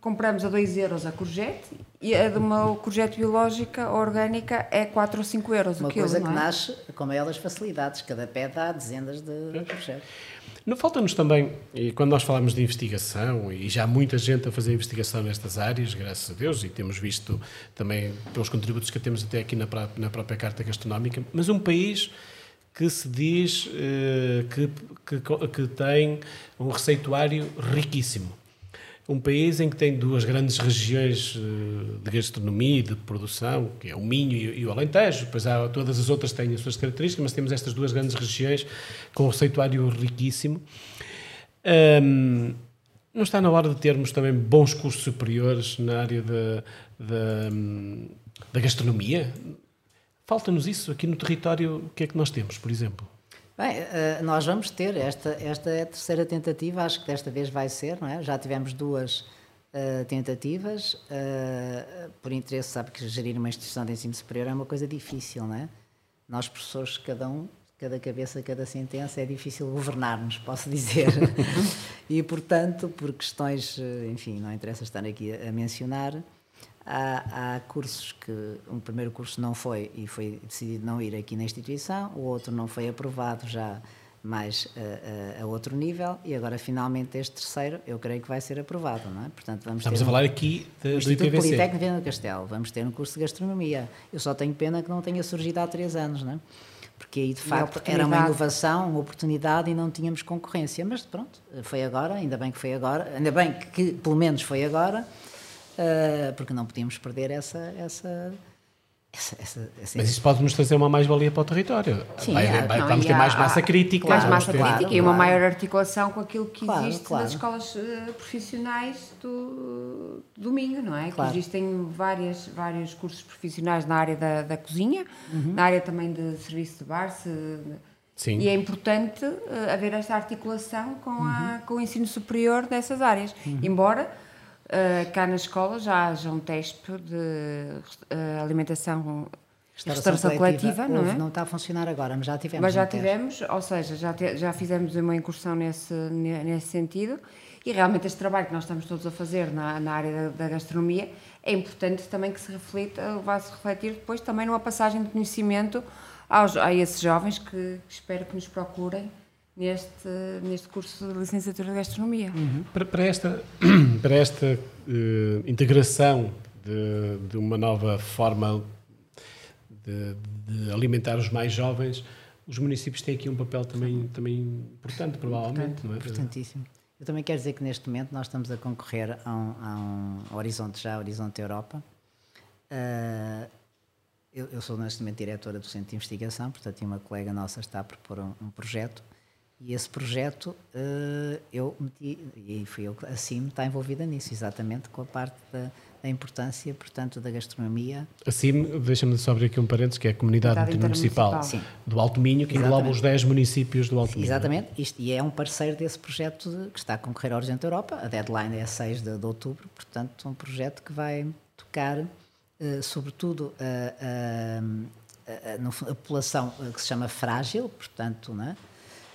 compramos a 2 euros a courgette e a de uma courgette biológica ou orgânica é 4 ou 5 euros uma o quilo. Uma coisa que é? nasce com maiores facilidades, cada pé dá dezenas de, de courgette. Não falta-nos também, e quando nós falamos de investigação, e já há muita gente a fazer investigação nestas áreas, graças a Deus, e temos visto também pelos contributos que temos até aqui na, na própria Carta Gastronómica, mas um país que se diz eh, que, que, que tem um receituário riquíssimo um país em que tem duas grandes regiões eh, de gastronomia e de produção, que é o Minho e o Alentejo, depois há, todas as outras têm as suas características, mas temos estas duas grandes regiões com um receituário riquíssimo. Um, não está na hora de termos também bons cursos superiores na área da gastronomia? Falta-nos isso aqui no território, o que é que nós temos, por exemplo? Bem, eh, nós vamos ter, esta, esta é a terceira tentativa, acho que desta vez vai ser, não é? Já tivemos duas uh, tentativas, uh, por interesse, sabe que gerir uma instituição de ensino superior é uma coisa difícil, não é? Nós, professores, cada um, cada cabeça, cada sentença, é difícil governar-nos, posso dizer. e, portanto, por questões, enfim, não interessa estar aqui a, mencionar, Há, há, cursos que um primeiro curso não foi e foi decidido não ir aqui na instituição, o outro não foi aprovado já mais a, a, a outro nível e agora finalmente este terceiro eu creio que vai ser aprovado, não é? Portanto vamos Estamos a falar aqui de, do Instituto IPVC. Politécnico de do Castelo, vamos ter um curso de gastronomia. Eu só tenho pena que não tenha surgido há três anos, não é? Porque aí de facto era uma inovação, uma oportunidade e não tínhamos concorrência. Mas pronto, foi agora, ainda bem que foi agora, ainda bem que, que pelo menos foi agora uh, porque não podíamos perder essa, essa essa, essa, essa... Mas isso pode nos trazer uma mais-valia para o território. Sim, vai, é, vai, não, vamos ter mais massa crítica. Mais massa crítica claro, e uma claro. maior articulação com aquilo que claro, existe nas escolas uh, profissionais do, do domingo, não é? Que existem várias, vários cursos profissionais na área da, da cozinha, uhum. na área também de serviço de bar, se, Sim. E é importante uh, haver esta articulação com, uhum. a, com o ensino superior dessas áreas. Uhum. Embora uh, cá na escola já haja um teste de uh, alimentação Restauração, restauração coletiva, coletiva não é? Não está a funcionar agora, mas já tivemos. Mas já tivemos, ou seja, já, te, já fizemos uma incursão nesse, nesse sentido e realmente este trabalho que nós estamos todos a fazer na, na área da, da gastronomia é importante também que se reflita, vá-se refletir depois também numa passagem de conhecimento aos, a esses jovens que espero que nos procurem neste, neste curso de licenciatura de gastronomia. Uhum. Para, para, esta, para esta uh, integração de, de, uma nova forma de, de, alimentar os mais jovens, os municípios têm aqui um papel também, também importante, provavelmente. Importante, não é? Importantíssimo. Eu também quero dizer que neste momento nós estamos a concorrer a um, a um horizonte já, Horizonte Europa. Uh, eu, eu, sou neste momento diretora do Centro de Investigação, portanto, uma colega nossa está a propor um, um projeto e esse projeto uh, eu meti, e fui eu, a CIM está envolvida nisso, exatamente com a parte da, da importância, portanto, da gastronomia. A CIM, deixa-me só abrir aqui um parênteses, que é a Comunidade Municipal do Alto Minho, que exatamente. engloba os 10 municípios do Alto Minho. Exatamente, Isto, e é um parceiro desse projeto de, que está a concorrer ao Horizonte Europa, a deadline é a 6 de, de outubro, portanto, um projeto que vai tocar eh, sobretudo a, a, a, a, população eh, que se chama frágil, portanto, né?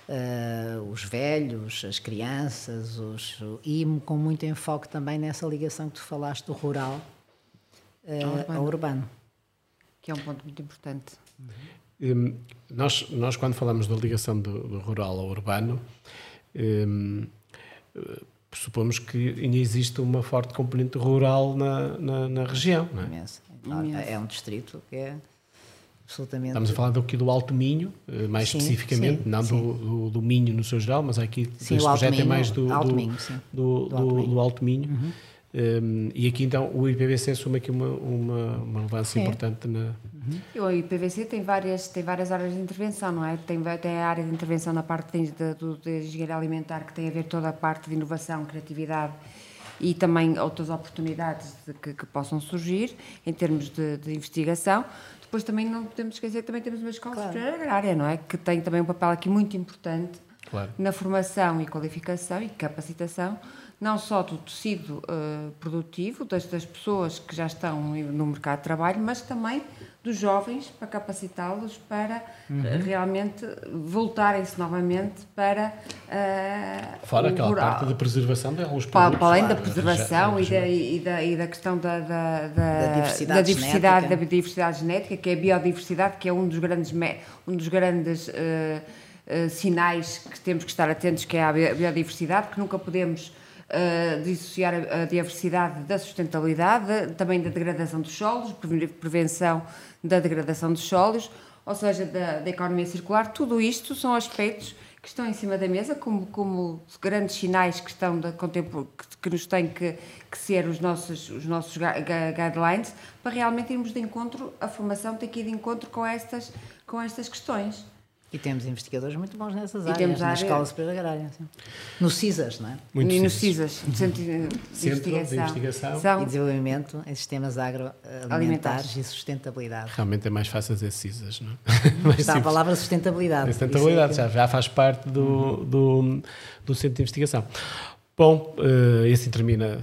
Uh, os velhos, as crianças, os, e com muito enfoque também nessa ligação que tu falaste do rural uh, ao, urbano. ao, urbano. Que é um ponto muito importante. Um, nós, nós, quando falamos da ligação do, do rural ao urbano, um, supomos que ainda existe uma forte componente rural na, na, na região. Não é? Imenso. É um distrito que é absolutamente. Estamos a falar aqui do Alto Minho, eh, mais sim, especificamente, sim, não sim. Do, do, do, Minho no seu geral, mas aqui sim, este projeto é Minho, é mais do Alto Minho. Do, do, Alto Minho. Do Alto Minho. Uhum. Um, e aqui então o IPVC assume aqui uma, uma, uma relevância importante na. Uhum. O IPVC tem várias, tem várias áreas de intervenção, não é? Tem, tem a área de intervenção na parte de, de, de engenharia alimentar, que tem a ver toda a parte de inovação, criatividade e também outras oportunidades que, que, possam surgir em termos de, de, investigação. Depois também não podemos esquecer que também temos uma escola claro. superior agrária, não é? Que tem também um papel aqui muito importante claro. na formação e qualificação e capacitação não só do tecido uh, produtivo, das, das, pessoas que já estão no mercado de trabalho, mas também dos jovens, para capacitá-los para uhum. uh, realmente voltarem-se novamente para. Uh, Fora aquela rural. parte de preservação de alguns produtos. Para, além da preservação e, da, e, da, e da questão da, da, da, da diversidade, da diversidade, da diversidade genética, que é a biodiversidade, que é um dos grandes, um dos grandes sinais que temos que estar atentos, que é a biodiversidade, que nunca podemos dissociar a, a diversidade da sustentabilidade, também da degradação dos solos, prevenção da degradação dos solos, ou seja, da, da economia circular. Tudo isto são aspectos que estão em cima da mesa como, como grandes sinais que estão da que, que nos têm que, que, ser os nossos, os nossos guidelines para realmente irmos de encontro, a formação tem que ir de encontro com estas, com estas questões. E temos investigadores muito bons nessas e áreas, temos na área... Escola Superior Agrária. No CISAS, não é? Muito e no CISAS, Centro de Investigação, de investigação. e Desenvolvimento em Sistemas Agroalimentares e Sustentabilidade. Realmente é mais fácil dizer CISAS, não é? Está a palavra sustentabilidade. Sustentabilidade, é já, já faz parte do, do, do Centro de Investigação. Bom, uh, assim termina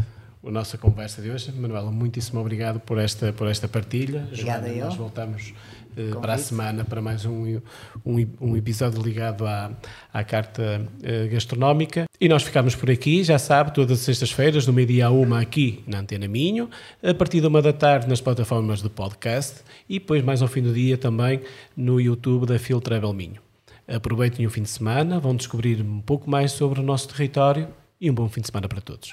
a nossa conversa de hoje. Manuela, muitíssimo obrigado por esta, por esta partilha. Obrigada Joana, eu. Nós voltamos uh, para a semana para mais um, um, um episódio ligado à, à carta uh, gastronómica. E nós ficamos por aqui, já sabe, todas as sextas-feiras, do meio-dia a uma aqui na Antena Minho, a partir da uma da tarde nas plataformas do podcast e depois mais ao fim do dia também no YouTube da Phil Travel Minho. Aproveitem o fim de semana, vão descobrir um pouco mais sobre o nosso território e um bom fim de semana para todos.